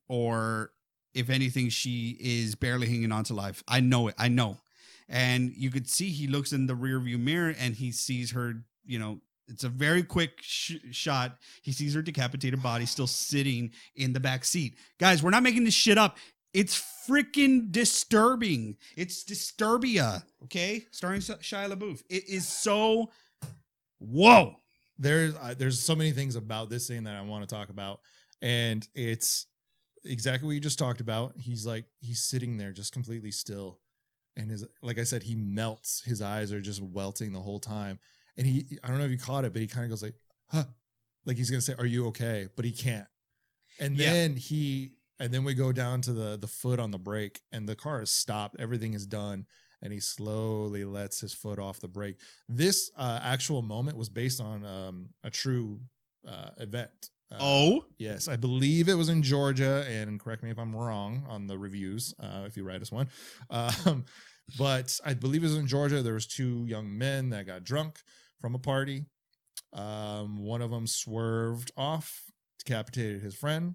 or if anything she is barely hanging on to life. I know it i know. And you could see he looks in the rear view mirror and he sees her you know it's a very quick sh- shot. He sees her decapitated body still sitting in the back seat. Guys we're not making this shit up. It's freaking disturbing. It's disturbia okay? Starring Sh- shia labeouf. It is so whoa. There's uh, there's so many things about this scene that I want to talk about, and it's exactly what you just talked about. He's like he's sitting there just completely still, and his like I said, he melts. His eyes are just welting the whole time, and he I don't know if you caught it, but he kind of goes like, "Huh," like he's gonna say, "Are you okay?" But he can't, and Yeah. then he and then we go down to the the foot on the brake, and the car is stopped. Everything is done. And he slowly lets his foot off the brake this uh, actual moment was based on um, a true uh, event. Uh, oh yes, I believe it was in Georgia, and correct me if I'm wrong on the reviews uh, if you write us one. <laughs> Um, but I believe it was in Georgia. There was two young men that got drunk from a party. Um, one of them swerved off, decapitated his friend.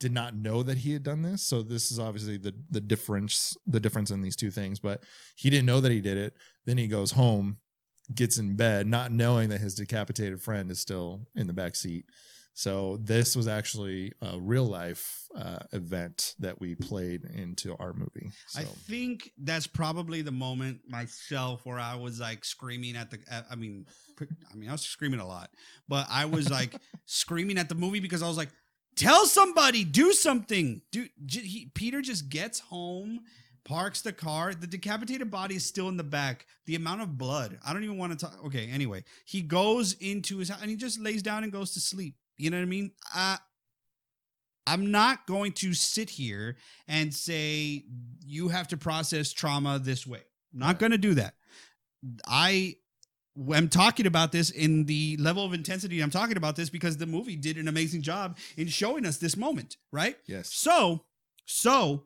Did not know that he had done this, so this is obviously the the difference the difference in these two things. But he didn't know that he did it. Then he goes home, gets in bed, not knowing that his decapitated friend is still in the back seat. So this was actually a real life uh, event that we played into our movie. So I think that's probably the moment myself where I was like screaming at the. I mean, I mean, I was screaming a lot, but I was like <laughs> screaming at the movie because I was like, "Tell somebody, do something." Do he, Peter just gets home, parks the car. The decapitated body is still in the back. The amount of blood. I don't even want to talk. Okay, anyway, he goes into his house and he just lays down and goes to sleep. You know what I mean? Uh, I'm not going to sit here and say you have to process trauma this way. I'm not going to do that. I am talking about this in the level of intensity I'm talking about this because the movie did an amazing job in showing us this moment, right? yes, So, so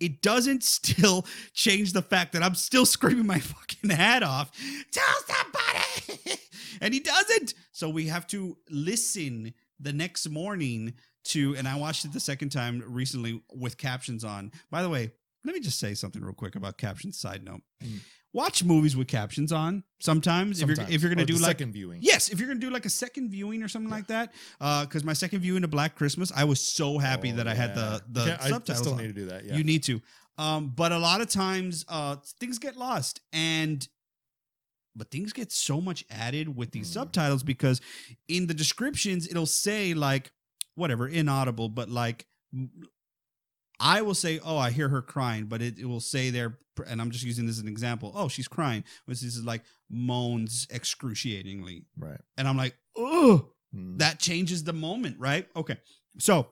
it doesn't still change the fact that I'm still screaming my <laughs> fucking head off. Tell somebody, <laughs> and he doesn't. So we have to listen the next morning to, and I watched it the second time recently with captions on. By the way, let me just say something real quick about captions. Side note. Mm. Watch movies with captions on sometimes, if you're if you're gonna Or do like second viewing. Yes, if you're gonna do like a second viewing or something like that, Uh because my second viewing of Black Christmas, I was so happy Oh, that I had the the Okay, I- I subtitles. still on. need to do that. Yeah. You need to, um, but a lot of times, uh, things get lost, and but things get so much added with these Mm. subtitles because in the descriptions it'll say like whatever inaudible, but like. I will say, oh, I hear her crying, but it, it will say there, and I'm just using this as an example. Oh, she's crying, which is like moans excruciatingly, right. and I'm like, oh, Mm. that changes the moment, right? Okay. So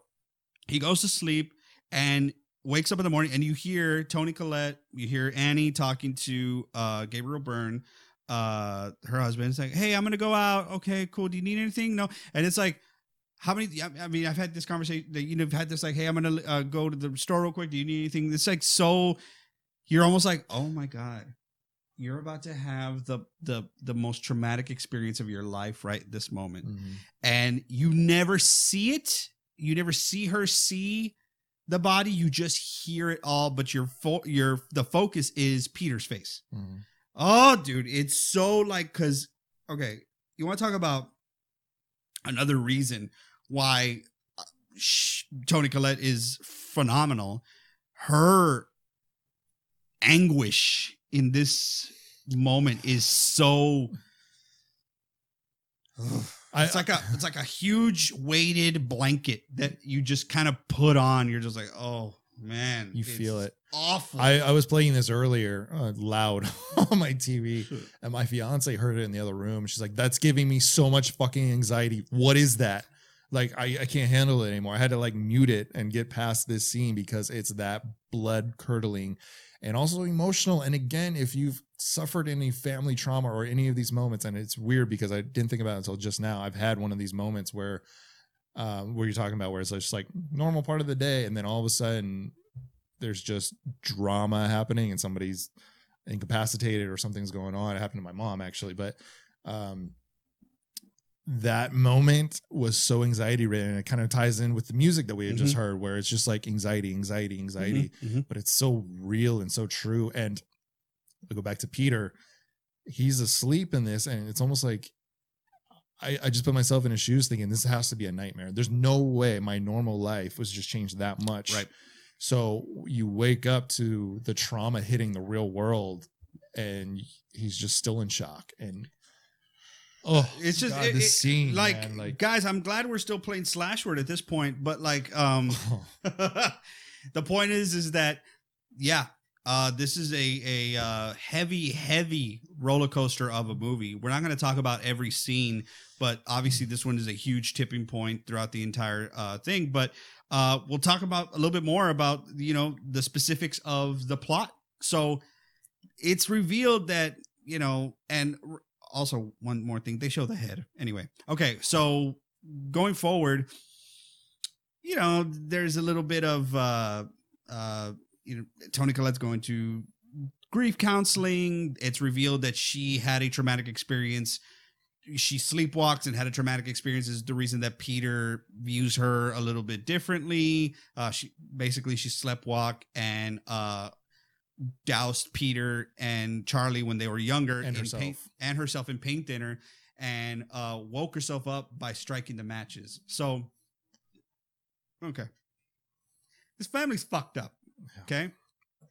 he goes to sleep and wakes up in the morning, and you hear Toni Collette, you hear Annie talking to uh, Gabriel Byrne, uh, her husband. It's like, hey, I'm gonna go out. Okay, cool. Do you need anything? No. And it's like, how many? I mean, I've had this conversation. that, You know, I've had this like, hey, I'm gonna uh, go to the store real quick. Do you need anything? It's like so. You're almost like, oh my god, you're about to have the the the most traumatic experience of your life right this moment Mhm. and you never see it you never see her see the body you just hear it all but your fo- your the focus is peter's face Mhm. oh dude it's so like because okay you want to talk about another reason why uh, toni collette is phenomenal her anguish in this moment is so. it's like a it's like a huge weighted blanket that you just kind of put on. You're just like, oh man, You feel it. Awful. I, I was playing this earlier uh, loud <laughs> on my TV, <laughs> and my fiance heard it in the other room. She's like, "That's giving me so much fucking anxiety. What is that? Like, I, I can't handle it anymore. I had to like mute it and get past this scene because it's that blood curdling and also emotional. And again, if you've suffered any family trauma or any of these moments, and it's weird because I didn't think about it until just now. I've had one of these moments where, um, where you're talking about where it's just like normal part of the day, and then all of a sudden there's just drama happening and somebody's incapacitated or something's going on. It happened to my mom actually, but um that moment was so anxiety ridden and it kind of ties in with the music that we had just heard where it's just like anxiety, anxiety, anxiety, Mhm, mhm. but it's so real and so true. And I go back to Peter, he's asleep in this, and it's almost like I, I just put myself in his shoes thinking this has to be a nightmare. There's no way my normal life was just changed that much. Right. So you wake up to the trauma hitting the real world, and he's just still in shock. And oh, It's just God, it- this it- scene, like, man, like guys. I'm glad we're still playing Slash Word at this point, but like, um, <laughs> <laughs> the point is, is that yeah, uh, this is a a uh, heavy, heavy roller coaster of a movie. We're not going to talk about every scene, but obviously this one is a huge tipping point throughout the entire uh, thing. But uh, we'll talk about a little bit more about you know the specifics of the plot. So it's revealed that you know, and also one more thing, they show the head anyway. Okay, so going forward, you know, there's a little bit of uh uh you know, Toni Collette's going to grief counseling. It's revealed that she had a traumatic experience. She sleepwalks and had a traumatic experience is the reason that Peter views her a little bit differently. Uh she basically she sleptwalk and uh doused Peter and Charlie when they were younger And in herself. paint and herself in paint thinner and uh woke herself up by striking the matches. So okay. This family's fucked up. Yeah. Okay.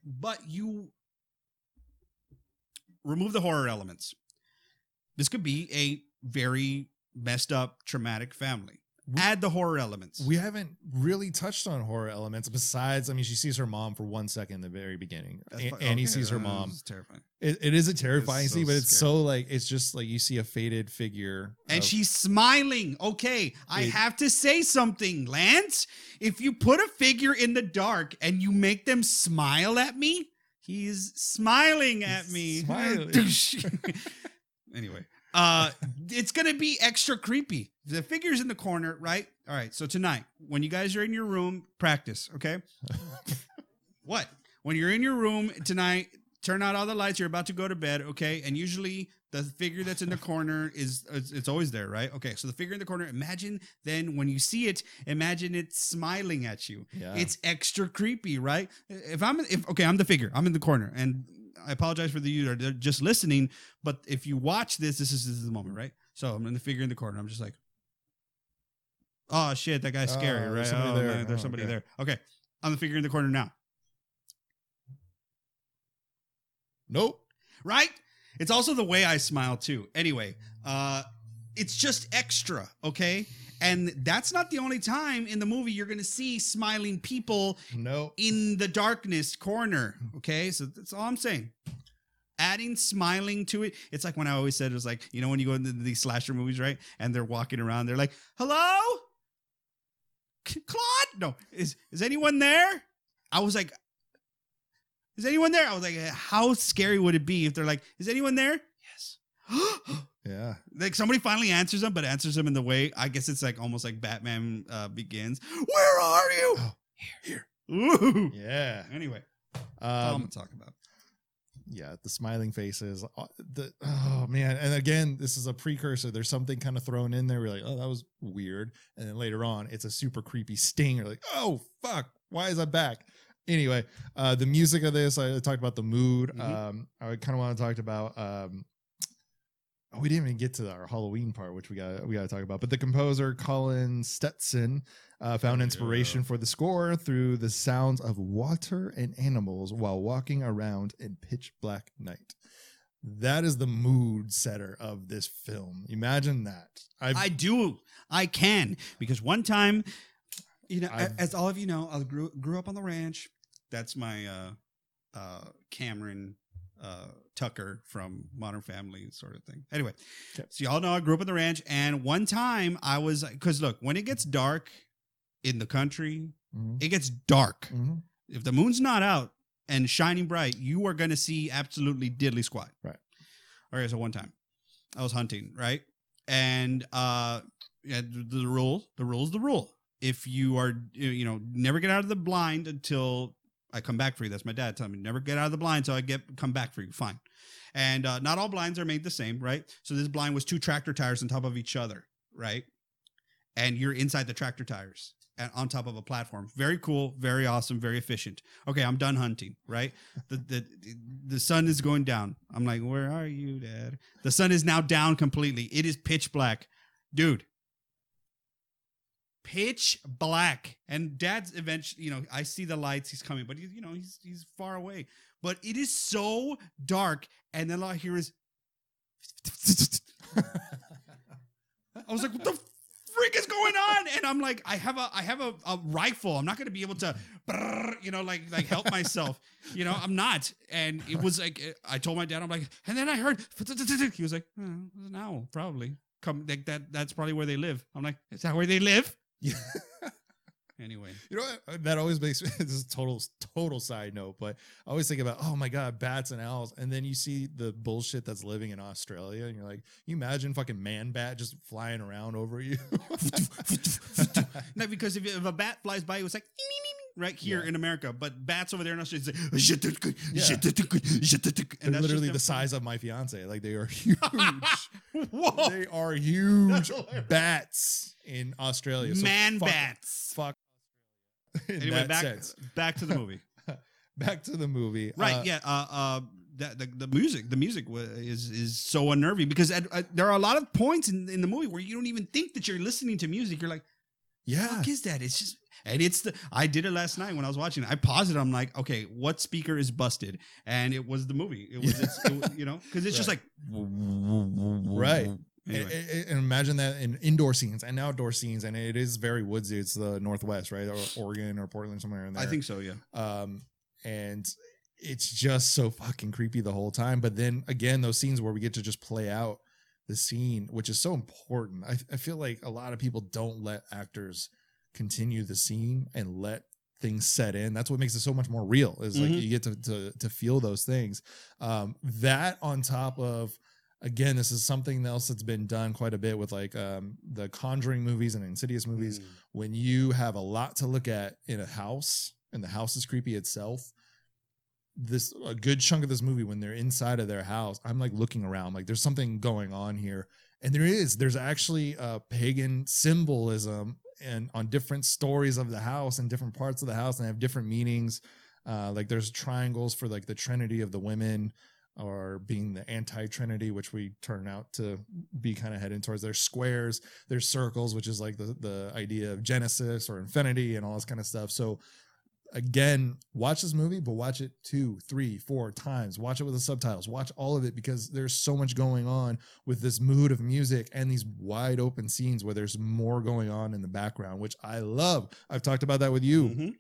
But you remove the horror elements. This could be a very messed up, traumatic family. We- Add the horror elements. we haven't really touched on horror elements besides, I mean, she sees her mom for one second in the very beginning. That's A- fu- Annie okay, sees her mom. It's terrifying. It, it is a terrifying It's so scene, but it's scary. so like it's just like you see a faded figure, And of- she's smiling. Okay, I It- have to say something, Lance. If you put a figure in the dark and you make them smile at me, he's smiling at He's me. smiling. <laughs> <laughs> anyway, uh, it's gonna be extra creepy. The figure's in the corner, right? All right. So tonight, when you guys are in your room, practice. Okay. <laughs> what? When you're in your room tonight, turn out all the lights. You're about to go to bed. Okay. And usually the figure that's in the corner is it's, it's always there, right? Okay. So the figure in the corner. Imagine then when you see it, imagine it smiling at you. yeah. It's extra creepy, right? If I'm if okay, I'm the figure. I'm in the corner and I apologize for the you that are just listening, but if you watch this, this is, this is the moment, right? So I'm in the figure in the corner. I'm just like, oh shit, that guy's scary, Oh, right? there's somebody oh, there. man, there's Oh, somebody okay. there. Okay, I'm the figure in the corner now, Nope. right? It's also the way I smile too. Anyway, uh, it's just extra, okay? And that's not the only time in the movie you're going to see smiling people Nope. in the darkness corner. Okay, so that's all I'm saying. Adding smiling to it, it's like when I always said it was like you know when you go into these slasher movies, right? And they're walking around, they're like, "Hello, Claude? No, is is anyone there?" I was like, "Is anyone there?" I was like, "How scary would it be if they're like, is anyone there?" Yes. <gasps> <gasps> Yeah. like somebody finally answers them, but answers them in the way I guess it's like almost like Batman uh, begins. Where are you? Oh, here, Ooh. Yeah. Anyway, all I'm Um, gonna talk about. yeah, the smiling faces. uh, The oh man, and again, this is a precursor. There's something kind of thrown in there. We're like, oh, that was weird, and then later on, it's a super creepy sting. You're like, oh fuck, why is that back? Anyway, uh, the music of this, I talked about the mood. Mhm. Um, I kind of want to talk about. Um, oh, we didn't even get to our Halloween part, which we got we got to talk about. But the composer Colin Stetson uh, found Yeah. inspiration for the score through the sounds of water and animals while walking around in pitch black night. That is the mood setter of this film. Imagine that. I've, I do. I can because one time, you know, I've- as all of you know, I grew grew up on the ranch. That's my uh, uh, Cameron uh, Tucker from Modern Family sort of thing. Anyway, Okay. so y'all know I grew up on the ranch, and one time I was because look, when it gets dark in the country, Mhm, it gets dark. mhm. If the moon's not out and shining bright, you are going to see absolutely diddly squat. Right. All right. so one time I was hunting, right? And uh yeah, the, rule, the rule, the rule's the rule. If you are you know, never get out of the blind until I come back for you. That's my dad telling me. Never get out of the blind so I get come back for you. Fine. And uh, not all blinds are made the same, right? So this blind was two tractor tires on top of each other, right? And you're inside the tractor tires and on top of a platform. Very cool, very awesome, very efficient. Okay, I'm done hunting, right? The the the sun is going down. I'm like, where are you, Dad? The sun is now down completely. It is pitch black, dude. Pitch black, and Dad's eventually, you know, I see the lights. He's coming, but he's, you know, he's he's far away. But it is so dark, and then all I hear is. <laughs> I was like, what the freak is going on? And I'm like, I have a I have a, a rifle. I'm not gonna be able to you know, like like help myself. You know, I'm not. And it was like eh, I told my dad, I'm like, and then I heard he was like, hmm, it an owl, probably. Come like that that's probably where they live. I'm like, is that where they live? Yeah. <laughs> Anyway. You know what? That always makes me <laughs> this is a total total side note, but I always think about oh my god, bats and owls, and then you see the bullshit that's living in Australia, and you're like, you imagine fucking man bat just flying around over you. <laughs> No, because if, if a bat flies by, it was like right here Yeah. in America. But bats over there in Australia, it's Yeah. and They're literally the size of my fiance. Like they are <laughs> huge. <laughs> Whoa, they are huge <laughs> bats in Australia. So man fuck- bats. Fuck. In Anyway, back sense. back to the movie. Back to the movie. Right? Uh, yeah. Uh, uh, that, the, the music, the music is is so unnerving because at, uh, there are a lot of points in, in the movie where you don't even think that you're listening to music. You're like, Yeah. is that? It's just and it's the I did it last night when I was watching it. I paused it. I'm like, okay, what speaker is busted? And it was the movie. It was, it's, it, you know, because it's just like Right. Anyway. And, and- and imagine that in indoor scenes and outdoor scenes, and it is very woodsy. It's the Northwest, right, or Oregon or Portland, somewhere in there. I think so. Yeah. um, and it's just so fucking creepy the whole time. But then again, those scenes where we get to just play out the scene, which is so important. I, I feel like a lot of people don't let actors continue the scene and let things set in. That's what makes it so much more real. Is like Mhm. you get to, to to feel those things. Um, that on top of again, this is something else that's been done quite a bit with like um, the Conjuring movies and Insidious movies Mm. when you have a lot to look at in a house and the house is creepy itself this a good chunk of this movie when they're inside of their house i'm like looking around like there's something going on here and there is there's actually a pagan symbolism and on different stories of the house and different parts of the house and have different meanings. Uh, like there's triangles for like the trinity of the women or being the anti-trinity which we turn out to be kind of heading towards. There's squares there's circles which is like the, the idea of genesis or infinity and all this kind of stuff. So again watch this movie but watch it two three four times. Watch it with the subtitles. Watch all of it because there's so much going on with this mood of music and these wide open scenes where there's more going on in the background which i love. I've talked about that with you. Mhm.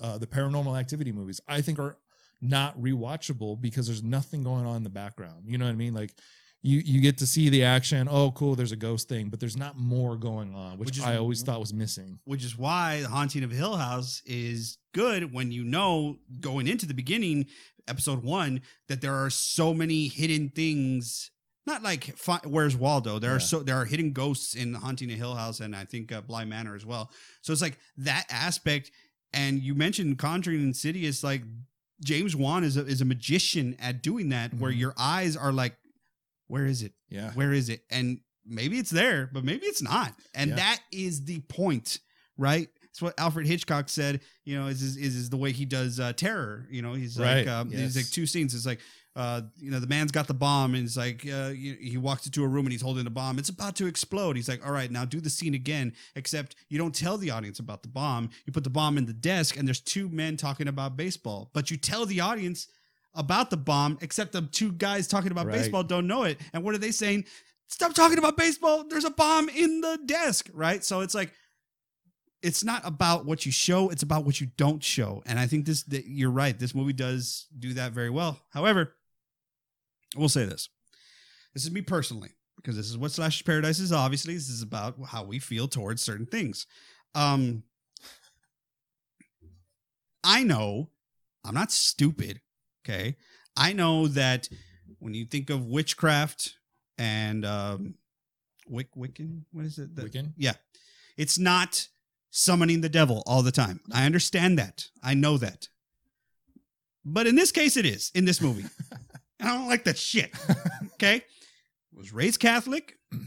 uh, the paranormal activity movies i think are not rewatchable because there's nothing going on in the background. You know what i mean? Like you you get to see the action. Oh cool there's a ghost thing but there's not more going on which, Which is- i always thought was missing. which is why the haunting of hill house is good when you know going into the beginning episode one that there are so many hidden things. Not like where's waldo? There are so there are hidden ghosts in haunting of hill house and i think uh, bly manor as well. So it's like that aspect and you mentioned conjuring insidious like james wan is a, is a magician at doing that where Mhm. your eyes are like where is it yeah where is it and maybe it's there but maybe it's not and Yeah. that is the point right it's what alfred hitchcock said you know is is, is, the way he does uh, terror you know he's like Right, um, he's like two scenes it's like uh, you know, the man's got the bomb, and it's like uh, he, he walks into a room and he's holding the bomb. It's about to explode. He's like, "All right, now do the scene again." Except you don't tell the audience about the bomb. You put the bomb in the desk, and there's two men talking about baseball. But you tell the audience about the bomb, except the two guys talking about Right. baseball don't know it. And what are they saying? Stop talking about baseball. There's a bomb in the desk, right? So it's like it's not about what you show; it's about what you don't show. And I think this that you're right. This movie does do that very well. However, I will say this: this is me personally because this is what Slash Paradise is. Obviously, this is about how we feel towards certain things. Um, I know I'm not stupid. Okay, I know that when you think of witchcraft and um, Wick Wiccan, what is it? The- Wiccan? Yeah, it's not summoning the devil all the time. I understand that. I know that. But in this case, it is in this movie. <laughs> I don't like that shit. <laughs> Okay. Was raised Catholic. It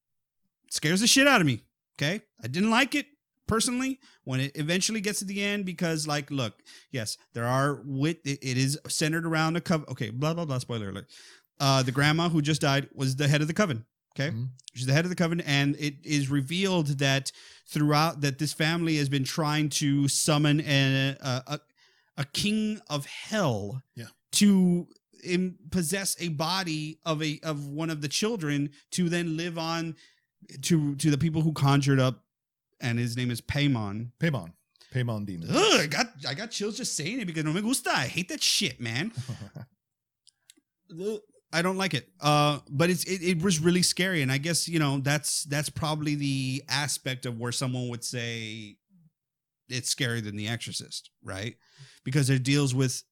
<clears throat> scares the shit out of me. Okay. I didn't like it personally when it eventually gets to the end because, like, look, yes, there are wit. It, it is centered around a coven. Okay. Blah, blah, blah. Spoiler alert. Uh, the grandma who just died was the head of the coven. Okay. Mhm. She's the head of the coven. And it is revealed that throughout that this family has been trying to summon a, a, a, a king of hell Yeah. to im- possess a body of a of one of the children to then live on to to the people who conjured up and his name is Paimon. Paimon. Paimon demon. Ugh, I got I got chills just saying it because no me gusta. I hate that shit, man. <laughs> I don't like it. Uh, but it's it, it was really scary, and I guess you know that's that's probably the aspect of where someone would say it's scarier than The Exorcist, right? Because it deals with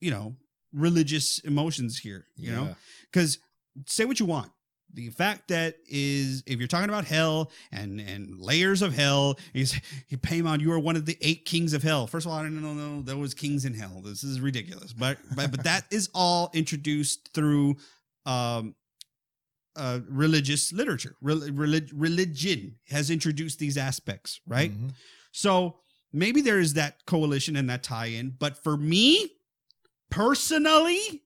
you know religious emotions here, you know because say what you want the fact that is if you're talking about hell and and layers of hell you say you <laughs> Paimon, you are one of the eight kings of hell. First of all i didn't know there was kings in hell. This is ridiculous. But but, but that is all introduced through um uh religious literature. Rel- relig- religion has introduced these aspects right? Mhm. so maybe there is that coalition and that tie-in, but for me personally,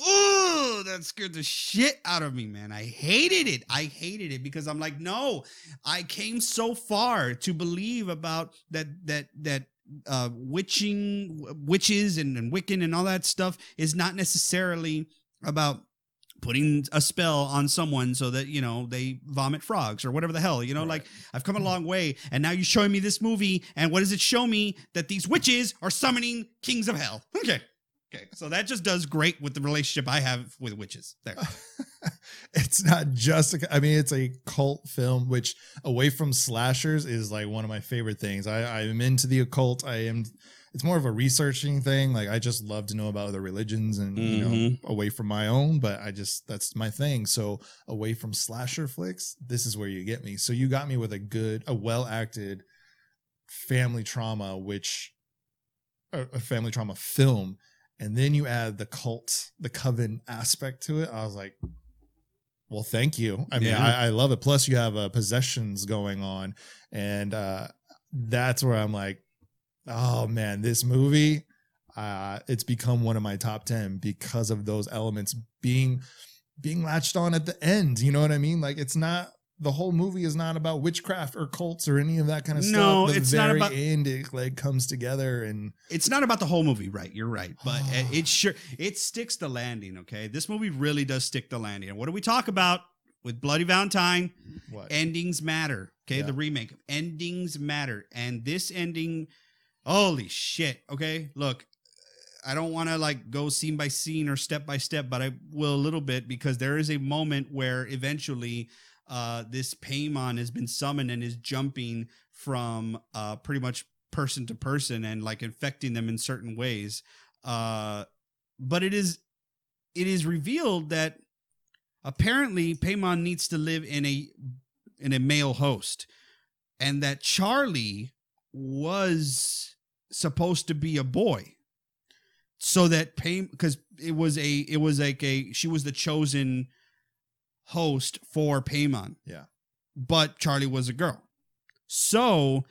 ooh, that scared the shit out of me, man. I hated it. I hated it because I'm like, no, I came so far to believe about that that that uh witching witches and, and Wiccan and all that stuff is not necessarily about putting a spell on someone so that you know they vomit frogs or whatever the hell you know like I've come a long way, and now you're showing me this movie, and what does it show me? That these witches are summoning kings of hell. Okay. Okay. So that just does great with the relationship I have with witches. There. <laughs> it's not just a, I mean it's a cult film which away from slashers is like one of my favorite things. I I'm into the occult. I am it's more of a researching thing. Like I just love to know about other religions and you know Mhm. away from my own, but I just that's my thing. So away from slasher flicks, this is where you get me. So you got me with a good a well acted family trauma which a, a family trauma film and then you add the cult the coven aspect to it i was like well thank you i mean Yeah. I, I love it plus you have uh, possessions going on and uh that's where i'm like Oh man, this movie, uh, it's become one of my top ten because of those elements being being latched on at the end. You know what I mean? Like it's not the whole movie is not about witchcraft or cults or any of that kind of No, stuff. The it's not very about- end it like comes together and It's not about the whole movie, right? You're right, but <sighs> it, it sure it sticks the landing. Okay, this movie really does stick the landing. And what do we talk about with Bloody Valentine? what? Endings matter. Okay, Yeah. the remake. Endings matter, and this ending, holy shit. Okay, look, I don't want to like go scene by scene or step by step, but I will a little bit because there is a moment where eventually uh, this Paimon has been summoned and is jumping from uh, pretty much person to person and like infecting them in certain ways. Uh, but it is it is revealed that apparently Paimon needs to live in a in a male host, and that Charlie was supposed to be a boy so that Pam because it was a it was like a she was the chosen host for Paimon. Yeah. But Charlie was a girl. So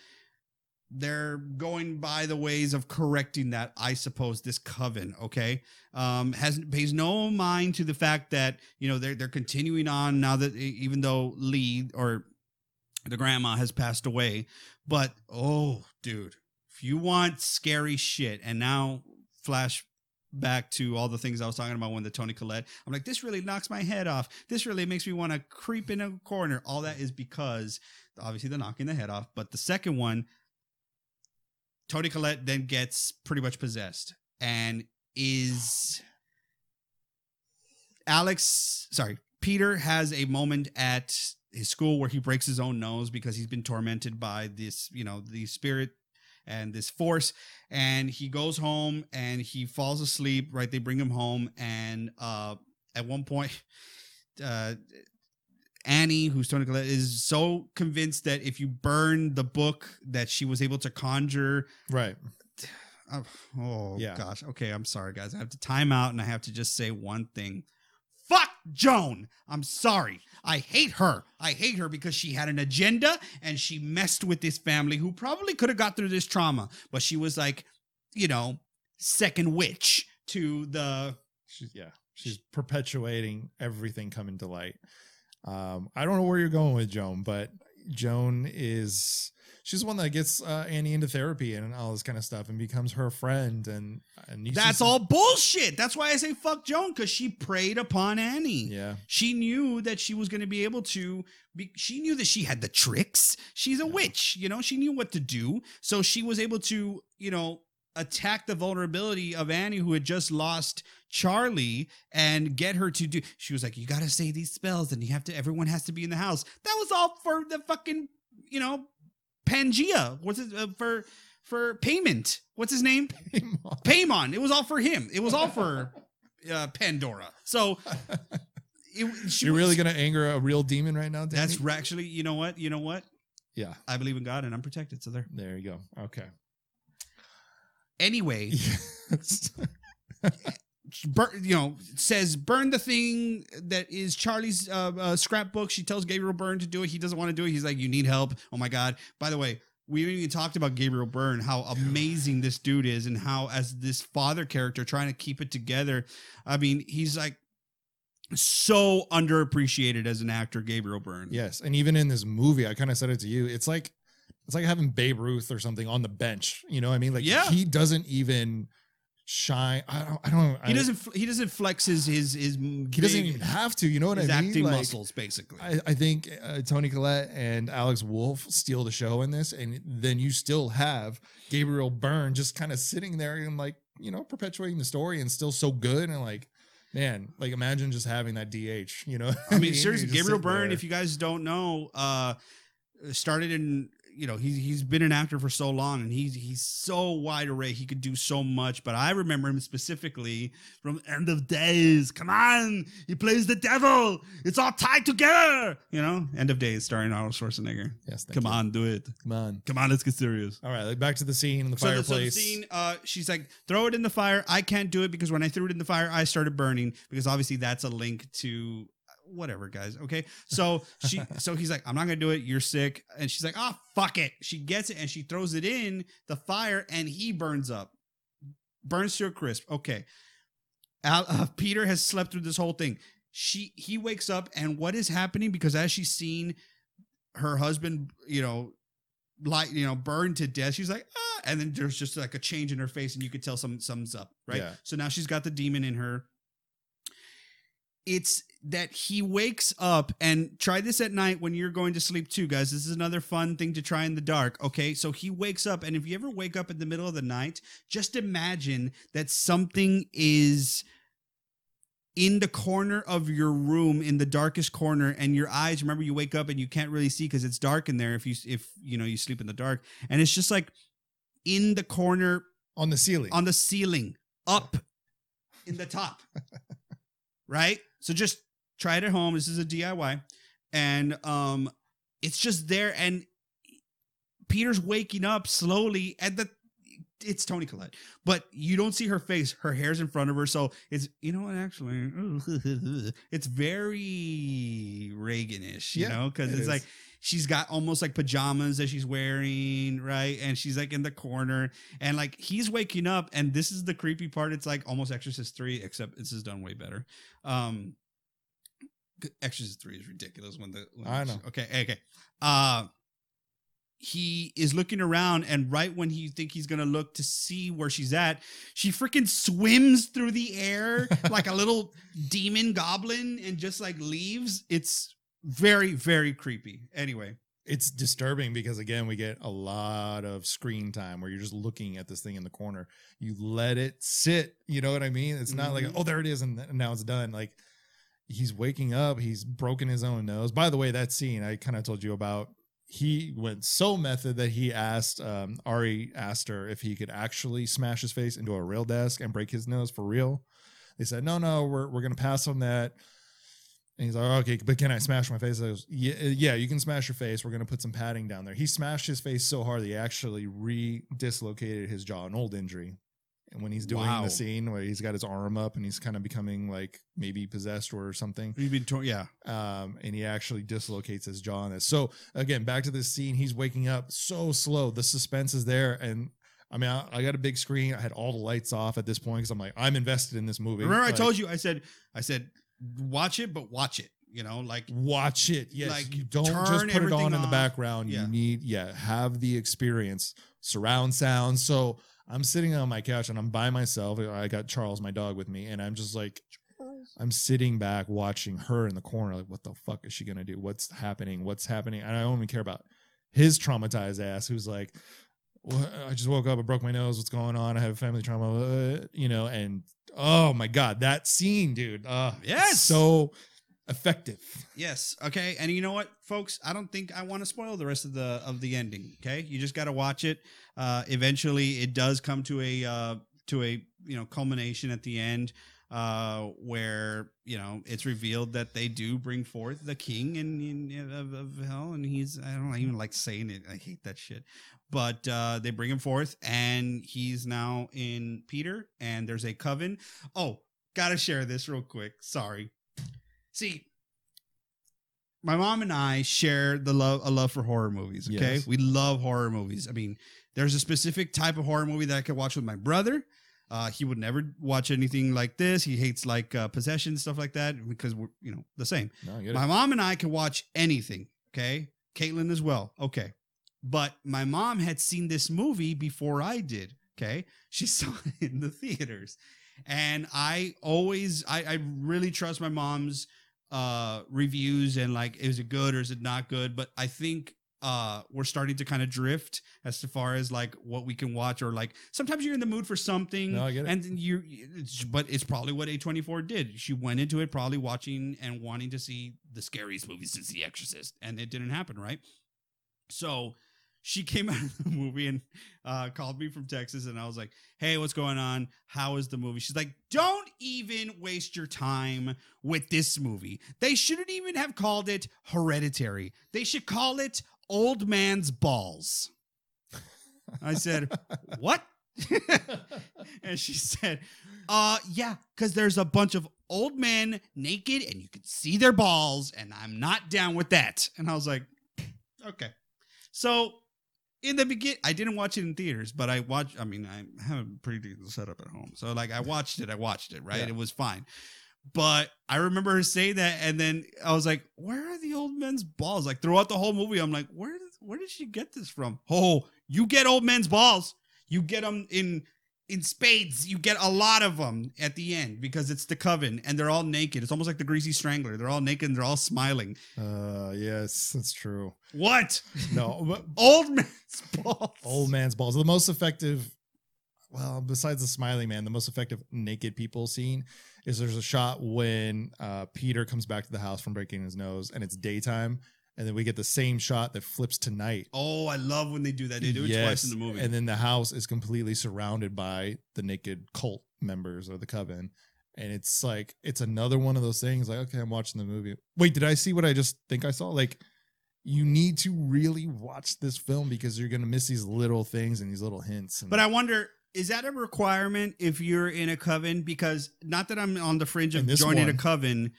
they're going by the ways of correcting that, I suppose, this coven, okay? Um has pays no mind to the fact that, you know, they're they're continuing on now that even though Leigh or the grandma has passed away. But oh, dude, if you want scary shit, and now flash back to all the things I was talking about when the Toni Collette, I'm like, this really knocks my head off. This really makes me want to creep in a corner. All that is because obviously they're knocking the head off. But the second one, Toni Collette then gets pretty much possessed and is Alex, sorry, Peter has a moment at his school where he breaks his own nose because he's been tormented by this, you know, the spirit and this force. And he goes home and he falls asleep, right? They bring him home. And uh, at one point, <laughs> uh, Annie, who's Toni Collette, is so convinced that if you burn the book that she was able to conjure right. Oh, <sighs> oh Yeah. gosh. Okay, I'm sorry, guys. I have to time out and I have to just say one thing. Fuck Joan. I'm sorry. I hate her. I hate her because she had an agenda and she messed with this family who probably could have got through this trauma, but she was like, you know, second witch to the She's yeah, she's perpetuating everything coming to light. Um, I don't know where you're going with Joan, but Joan is she's the one that gets uh, Annie into therapy and all this kind of stuff and becomes her friend and and That's all bullshit. That's why I say fuck Joan because she preyed upon Annie. Yeah, She knew that she was going to be able to be, she knew that she had the tricks. She's a witch, you know, she knew what to do. So she was able to, you know, attack the vulnerability of Annie who had just lost Charlie and get her to do she was like you got to say these spells and you have to everyone has to be in the house. That was all for the fucking, you know, Pangea. What's it uh, for for payment? What's his name? Paimon. It was all for him. It was all for uh, Pandora. So it, you're was- really gonna anger a real demon right now. Danny? That's actually, you know what? You know what? yeah. I believe in God and I'm protected. So there. There you go. Okay. Anyway, <laughs> Yes. <laughs> bur- you know, says burn the thing that is Charlie's uh, uh, scrapbook. She tells Gabriel Byrne to do it. He doesn't want to do it. He's like, you need help. Oh my God. By the way, we haven't even talked about Gabriel Byrne, how amazing this dude is, and how as this father character trying to keep it together. I mean, he's like so underappreciated as an actor, Gabriel Byrne. yes, and even in this movie, I kind of said it to you. It's like it's like having Babe Ruth or something on the bench. You know what I mean? Like Yeah. he doesn't even shine. I don't. I don't. He doesn't. He doesn't flex his his his. He doesn't even have to. You know what I mean? acting Like, muscles, basically. I, I think uh, Toni Collette and Alex Wolff steal the show in this, and then you still have Gabriel Byrne just kind of sitting there and like you know perpetuating the story and still so good and like man, like imagine just having that DH. You know, I mean, seriously, Gabriel Byrne, there. if you guys don't know, uh, started in you know he's he's been an actor for so long and he's he's so wide array he could do so much but i remember him specifically from end of days come on he plays the devil it's all tied together you know end of days starring arnold schwarzenegger yes, come you. on do it come on. come on let's get serious All right, like back to the scene in the so the, so the fireplace. scene, uh, she's like, throw it in the fire. I can't do it because when I threw it in the fire, I started burning because obviously that's a link to whatever, guys. Okay. So she, <laughs> so he's like, I'm not gonna do it. You're sick. And she's like, oh, fuck it. She gets it and she throws it in the fire and he burns up, burns to a crisp. Okay. Al, uh, Peter has slept through this whole thing. She, he wakes up and what is happening? Because as she's seen her husband, you know, like you know, burned to death, she's like, ah, and then there's just like a change in her face, and you could tell some something's up, right? Yeah. So now she's got the demon in her. It's that he wakes up and try this at night when you're going to sleep too, guys. This is another fun thing to try in the dark. Okay. So he wakes up, and if you ever wake up in the middle of the night, just imagine that something is in the corner of your room in the darkest corner and your eyes remember you wake up and you can't really see because it's dark in there if you if you know you sleep in the dark and it's just like in the corner on the ceiling. on the ceiling up in the top <laughs> right so just try it at home. This is a diy and um it's just there. And peter's waking up slowly and the it's toni collette but you don't see her face. Her hair's in front of her. So it's you know what actually <laughs> it's very reganish you Yeah, know because it it's is. like she's got almost like pajamas that she's wearing right? And she's like in the corner. And like he's waking up and this is the creepy part. It's like almost exorcist 3 except this is done way better. Um exorcist 3 is ridiculous when the when I know. okay okay. Uh he is looking around and right when he think he's gonna look to see where she's at she freaking swims through the air <laughs> like a little demon goblin and just like leaves. It's very very creepy. Anyway. It's disturbing because again we get a lot of screen time where you're just looking at this thing in the corner. You let it sit you know what i mean? It's not like Mhm. oh there it is and now it's done. Like he's waking up he's broken his own nose. By the way that scene i kind of told you about he went so method that he asked um, ari asked her if he could actually smash his face into a rail desk and break his nose for real. They said no no we're, we're gonna pass on that and he's like, okay, but can I smash my face? I goes, yeah, yeah, you can smash your face. We're gonna put some padding down there. He smashed his face so hard that he actually re-dislocated his jaw, an old injury. And when he's doing Wow. the scene where he's got his arm up and he's kind of becoming like maybe possessed or something, you've been torn yeah um, and he actually dislocates his jaw on this. So again, back to this scene, he's waking up so slow. The suspense is there, and I mean, I, I got a big screen. I had all the lights off at this point because I'm like, I'm invested in this movie. remember i told you i said i said watch it but watch it you know like watch it. Yes, Like, you don't just put it on in the off. background. Yeah. You need, yeah, have the experience, surround sound. So I'm sitting on my couch and I'm by myself. I got Charles, my dog, with me, and I'm just like, I'm sitting back watching her in the corner. Like, what the fuck is she gonna do? What's happening? What's happening? And I only care about his traumatized ass, who's like, "What? I just woke up. I broke my nose. What's going on? I have family trauma. uh, you know, and oh my god, that scene, dude. Uh, Yes! so effective. Yes. Okay. And you know what, folks? I don't think I want to spoil the rest of the of the ending. Okay. You just got to watch it. Uh, eventually, it does come to a uh, to a you know culmination at the end, uh, where you know it's revealed that they do bring forth the king and in, of, of hell, and he's I don't even like saying it. I hate that shit. But uh, they bring him forth, and he's now in Peter, and there's a coven. Oh, gotta share this real quick. Sorry. See, my mom and I share the love a love for horror movies. Okay, Yes. we love horror movies. I mean, there's a specific type of horror movie that I could watch with my brother. Uh, he would never watch anything like this. He hates like uh, possession stuff like that because we're you know the same. No, I get it. My mom and I can watch anything. Okay, Caitlin as well. Okay, but my mom had seen this movie before I did. Okay, <laughs> she saw it in the theaters, and I always I, I really trust my mom's uh reviews and like is it good or is it not good but i think uh we're starting to kind of drift as far as like what we can watch or like sometimes you're in the mood for something No, I get it. and you but it's probably what a24 did she went into it probably watching and wanting to see the scariest movie since the exorcist and it didn't happen right so she came <laughs> out of the movie and uh, called me from Texas, and I was like, "Hey, what's going on? How is the movie?" She's like, "Don't even waste your time with this movie. They shouldn't even have called it Hereditary. They should call it Old Man's Balls." I said, <laughs> "What?" <laughs> and she said, "Uh, yeah, because there's a bunch of old men naked and you can see their balls, and I'm not down with that. And I was like, okay. So in the begin, I didn't watch it in theaters, but I watched. I mean, I have a pretty decent setup at home, so like I watched it. I watched it. Right, Yeah. it was fine. But I remember her saying that, and then I was like, "Where are the old men's balls?" Like throughout the whole movie, I'm like, "Where did where did she get this from?" Oh, you get old men's balls. You get them in in spades. You get a lot of them at the end because it's the coven, and they're all naked. It's almost like the Greasy Strangler. They're all naked and they're all smiling. Uh, yes, that's true. What? No, <laughs> Old men's balls. old man's balls. The most effective, well, besides the smiling man, the most effective naked people scene is there's a shot when uh, Peter comes back to the house from breaking his nose and it's daytime. And then we get the same shot that flips to night. Oh, I love when they do that. They do it twice in the movie. And then the house is completely surrounded by the naked cult members of the coven. And it's like, it's another one of those things like, okay, I'm watching the movie. Wait, did I see what I just think I saw? Like, you need to really watch this film because you're going to miss these little things and these little hints. And But I wonder, is that a requirement if you're in a coven? Because not that I'm on the fringe of joining a coven.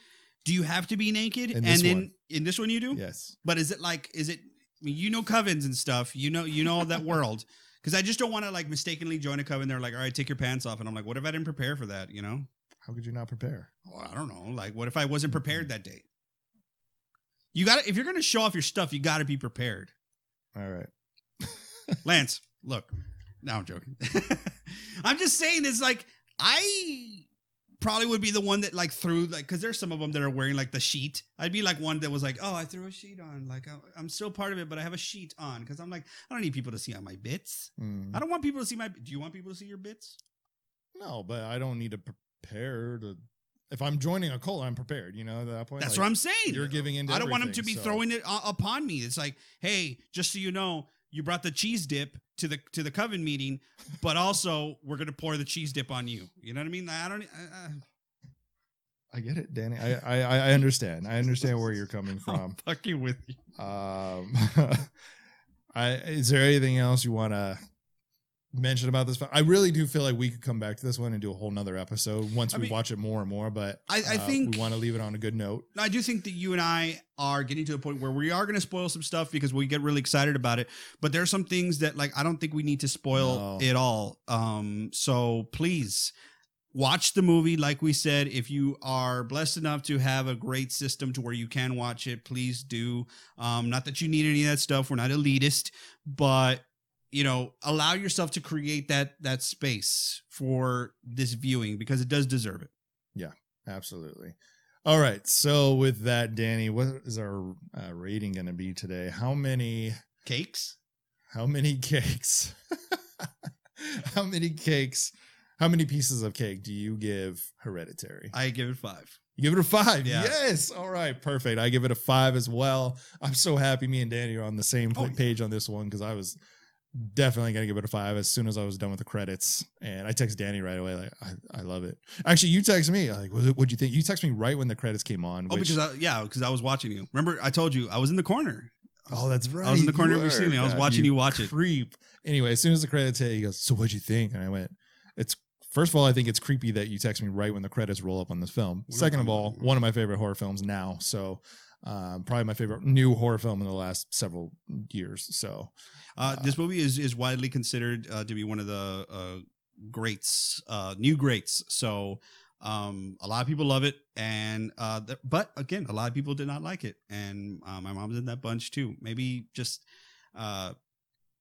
Do you have to be naked? In and then one. In this one you do? yes. But is it like is it I mean, you know covens and stuff. You know you know that world. <laughs> Because I just don't want to like mistakenly join a coven. They're like, all right, take your pants off. And I'm like, what if I didn't prepare for that? You know? How could you not prepare? Well, I don't know. Like, what if I wasn't mm-hmm. prepared that day? You got to if you're gonna show off your stuff, you gotta be prepared. All right. <laughs> Lance, look. No, I'm joking. <laughs> I'm just saying it's like I probably would be the one that like threw like because there's some of them that are wearing like the sheet. I'd be like one that was like, oh, I threw a sheet on. Like I- I'm still part of it, but I have a sheet on because I'm like I don't need people to see on my bits. Mm. I don't want people to see my. Do you want people to see your bits? No, but I don't need to prepare to. If I'm joining a cult, I'm prepared. You know, at that point. That's like, what I'm saying. You're giving in. I don't want them to be so- throwing it uh, upon me. It's like, hey, just so you know, you brought the cheese dip to the to the coven meeting, but also we're gonna pour the cheese dip on you. You know what I mean? I don't. I, I, I get it, Danny. I, I I understand. I understand where you're coming <laughs> from. I'm fucking with you. Um, <laughs> I is there anything else you want to mention about this? I really do feel like we could come back to this one and do a whole nother episode once I we mean, watch it more and more. But I- I uh, think- we want to leave it on a good note. I do think that you and I are getting to the point where we are going to spoil some stuff because we get really excited about it. But there are some things that like I don't think we need to spoil No. it all. Um, so please watch the movie. Like we said, if you are blessed enough to have a great system to where you can watch it, please do. Um, not that you need any of that stuff. We're not elitist, but you know, allow yourself to create that that space for this viewing because it does deserve it. Yeah, absolutely. All right. So with that, Danny, what is our uh, rating going to be today? How many? Cakes. How many cakes? <laughs> how many cakes? How many pieces of cake do you give Hereditary? I give it five. You give it a five. Yeah. Yes. All right. Perfect. I give it a five as well. I'm so happy me and Danny are on the same Oh, page on this one because I was definitely to give it a five as soon as I was done with the credits. And I text Danny right away, like, I, I love it. Actually, you text me, like, what, what'd you think? You text me right when the credits came on. Oh, which- because I, yeah, because I was watching you. Remember, I told you I was in the corner. oh, that's right. I was in the corner of you your were. ceiling. I was watching you watch it. Creep. Anyway, as soon as the credits hit, he goes, So what'd you think? And I went, It's first of all, I think it's creepy that you text me right when the credits roll up on this film. We're Second of all, one of my favorite horror films now. So um, probably my favorite new horror film in the last several years. So Uh, this movie is is widely considered uh, to be one of the uh, greats, uh, new greats. So um, a lot of people love it, and uh, th- but again, a lot of people did not like it, and uh, my mom's in that bunch too. Maybe just. Uh,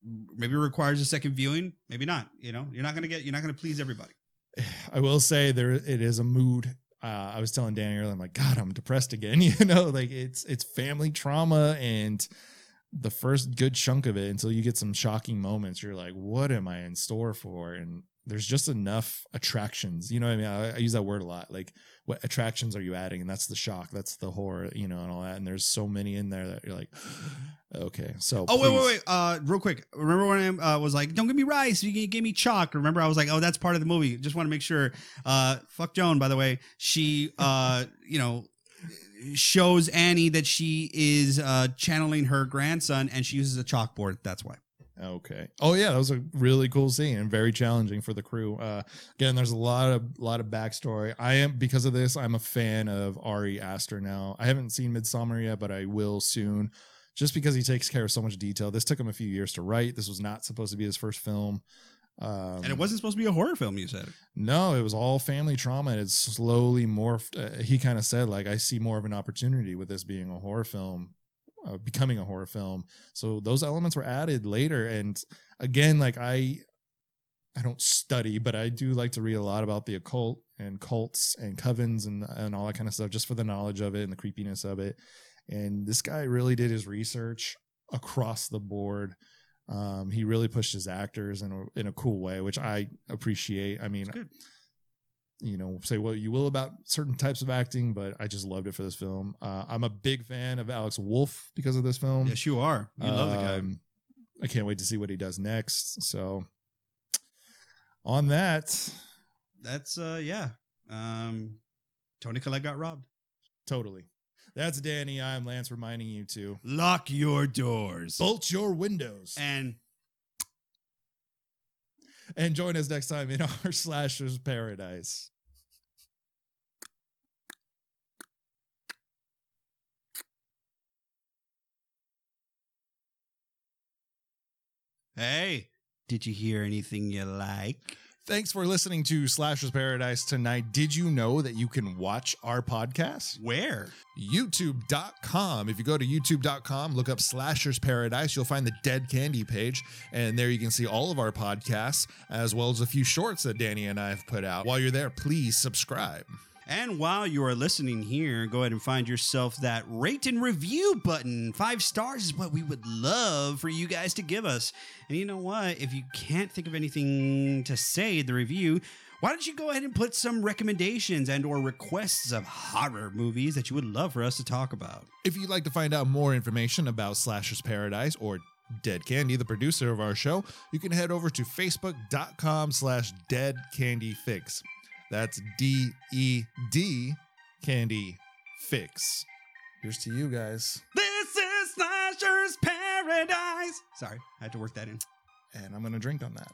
Maybe it requires a second viewing. Maybe not. You know, you're not gonna get. You're not gonna please everybody. <sighs> I will say there it is a mood. Uh, I was telling Danny earlier, I'm like, God, I'm depressed again. <laughs> You know, like it's it's family trauma and the first good chunk of it until you get some shocking moments, you're like, what am I in store for? And there's just enough attractions. You know what I mean? I, I use that word a lot. Like, what attractions are you adding? And that's the shock, that's the horror, you know, and all that. And there's so many in there that you're like, okay. So, Oh wait, wait, wait! Uh, real quick. Remember when I uh, was like, "Don't give me rice, you give me chalk." Remember, I was like, "Oh, that's part of the movie." Just want to make sure. Uh, fuck Joan, by the way. She, uh, you know, shows Annie that she is uh channeling her grandson, and she uses a chalkboard. That's why. Okay. Oh yeah, that was a really cool scene and very challenging for the crew. Uh, again, there's a lot of lot of backstory. I am because of this. I'm a fan of Ari Aster now. I haven't seen Midsommar yet, but I will soon. Just because he takes care of so much detail. This took him a few years to write. This was not supposed to be his first film. Um, and it wasn't supposed to be a horror film. You said. No, it was all family trauma. and It's slowly morphed. Uh, he kind of said, like, I see more of an opportunity with this being a horror film, uh, becoming a horror film. So those elements were added later. And again, like I, I don't study, but I do like to read a lot about the occult and cults and covens and and all that kind of stuff, just for the knowledge of it and the creepiness of it. And this guy really did his research across the board. Um, he really pushed his actors in a in a cool way, which I appreciate. I mean, you know, say what you will about certain types of acting, but I just loved it for this film. Uh, I'm a big fan of Alex Wolff because of this film. Yes, you are. You love the guy. Um, I can't wait to see what he does next. So, on that, That's uh, yeah. Um, Toni Collette got robbed. totally. That's Danny. I'm Lance reminding you to Lock your doors. bolt your windows And and join us next time in <laughs> our slashers paradise. hey, did you hear anything you like? Thanks for listening to Slashers Paradise tonight. Did you know that you can watch our podcast? Where? youtube.com. If you go to youtube.com, look up Slashers Paradise, you'll find the Ded Candy page. And there you can see all of our podcasts, as well as a few shorts that Danny and I have put out. While you're there, please subscribe. And while you are listening here, go ahead and find yourself that rate and review button. Five stars is what we would love for you guys to give us. And you know what? If you can't think of anything to say in the review, why don't you go ahead and put some recommendations and or requests of horror movies that you would love for us to talk about? If you'd like to find out more information about Slashers Paradise or Ded Candy, the producer of our show, you can head over to facebook.com slash ded candy fix. That's D E D Candy Fix. Here's to you guys. This is Slasher's Paradise. Sorry, I had to work that in. And I'm going to drink on that.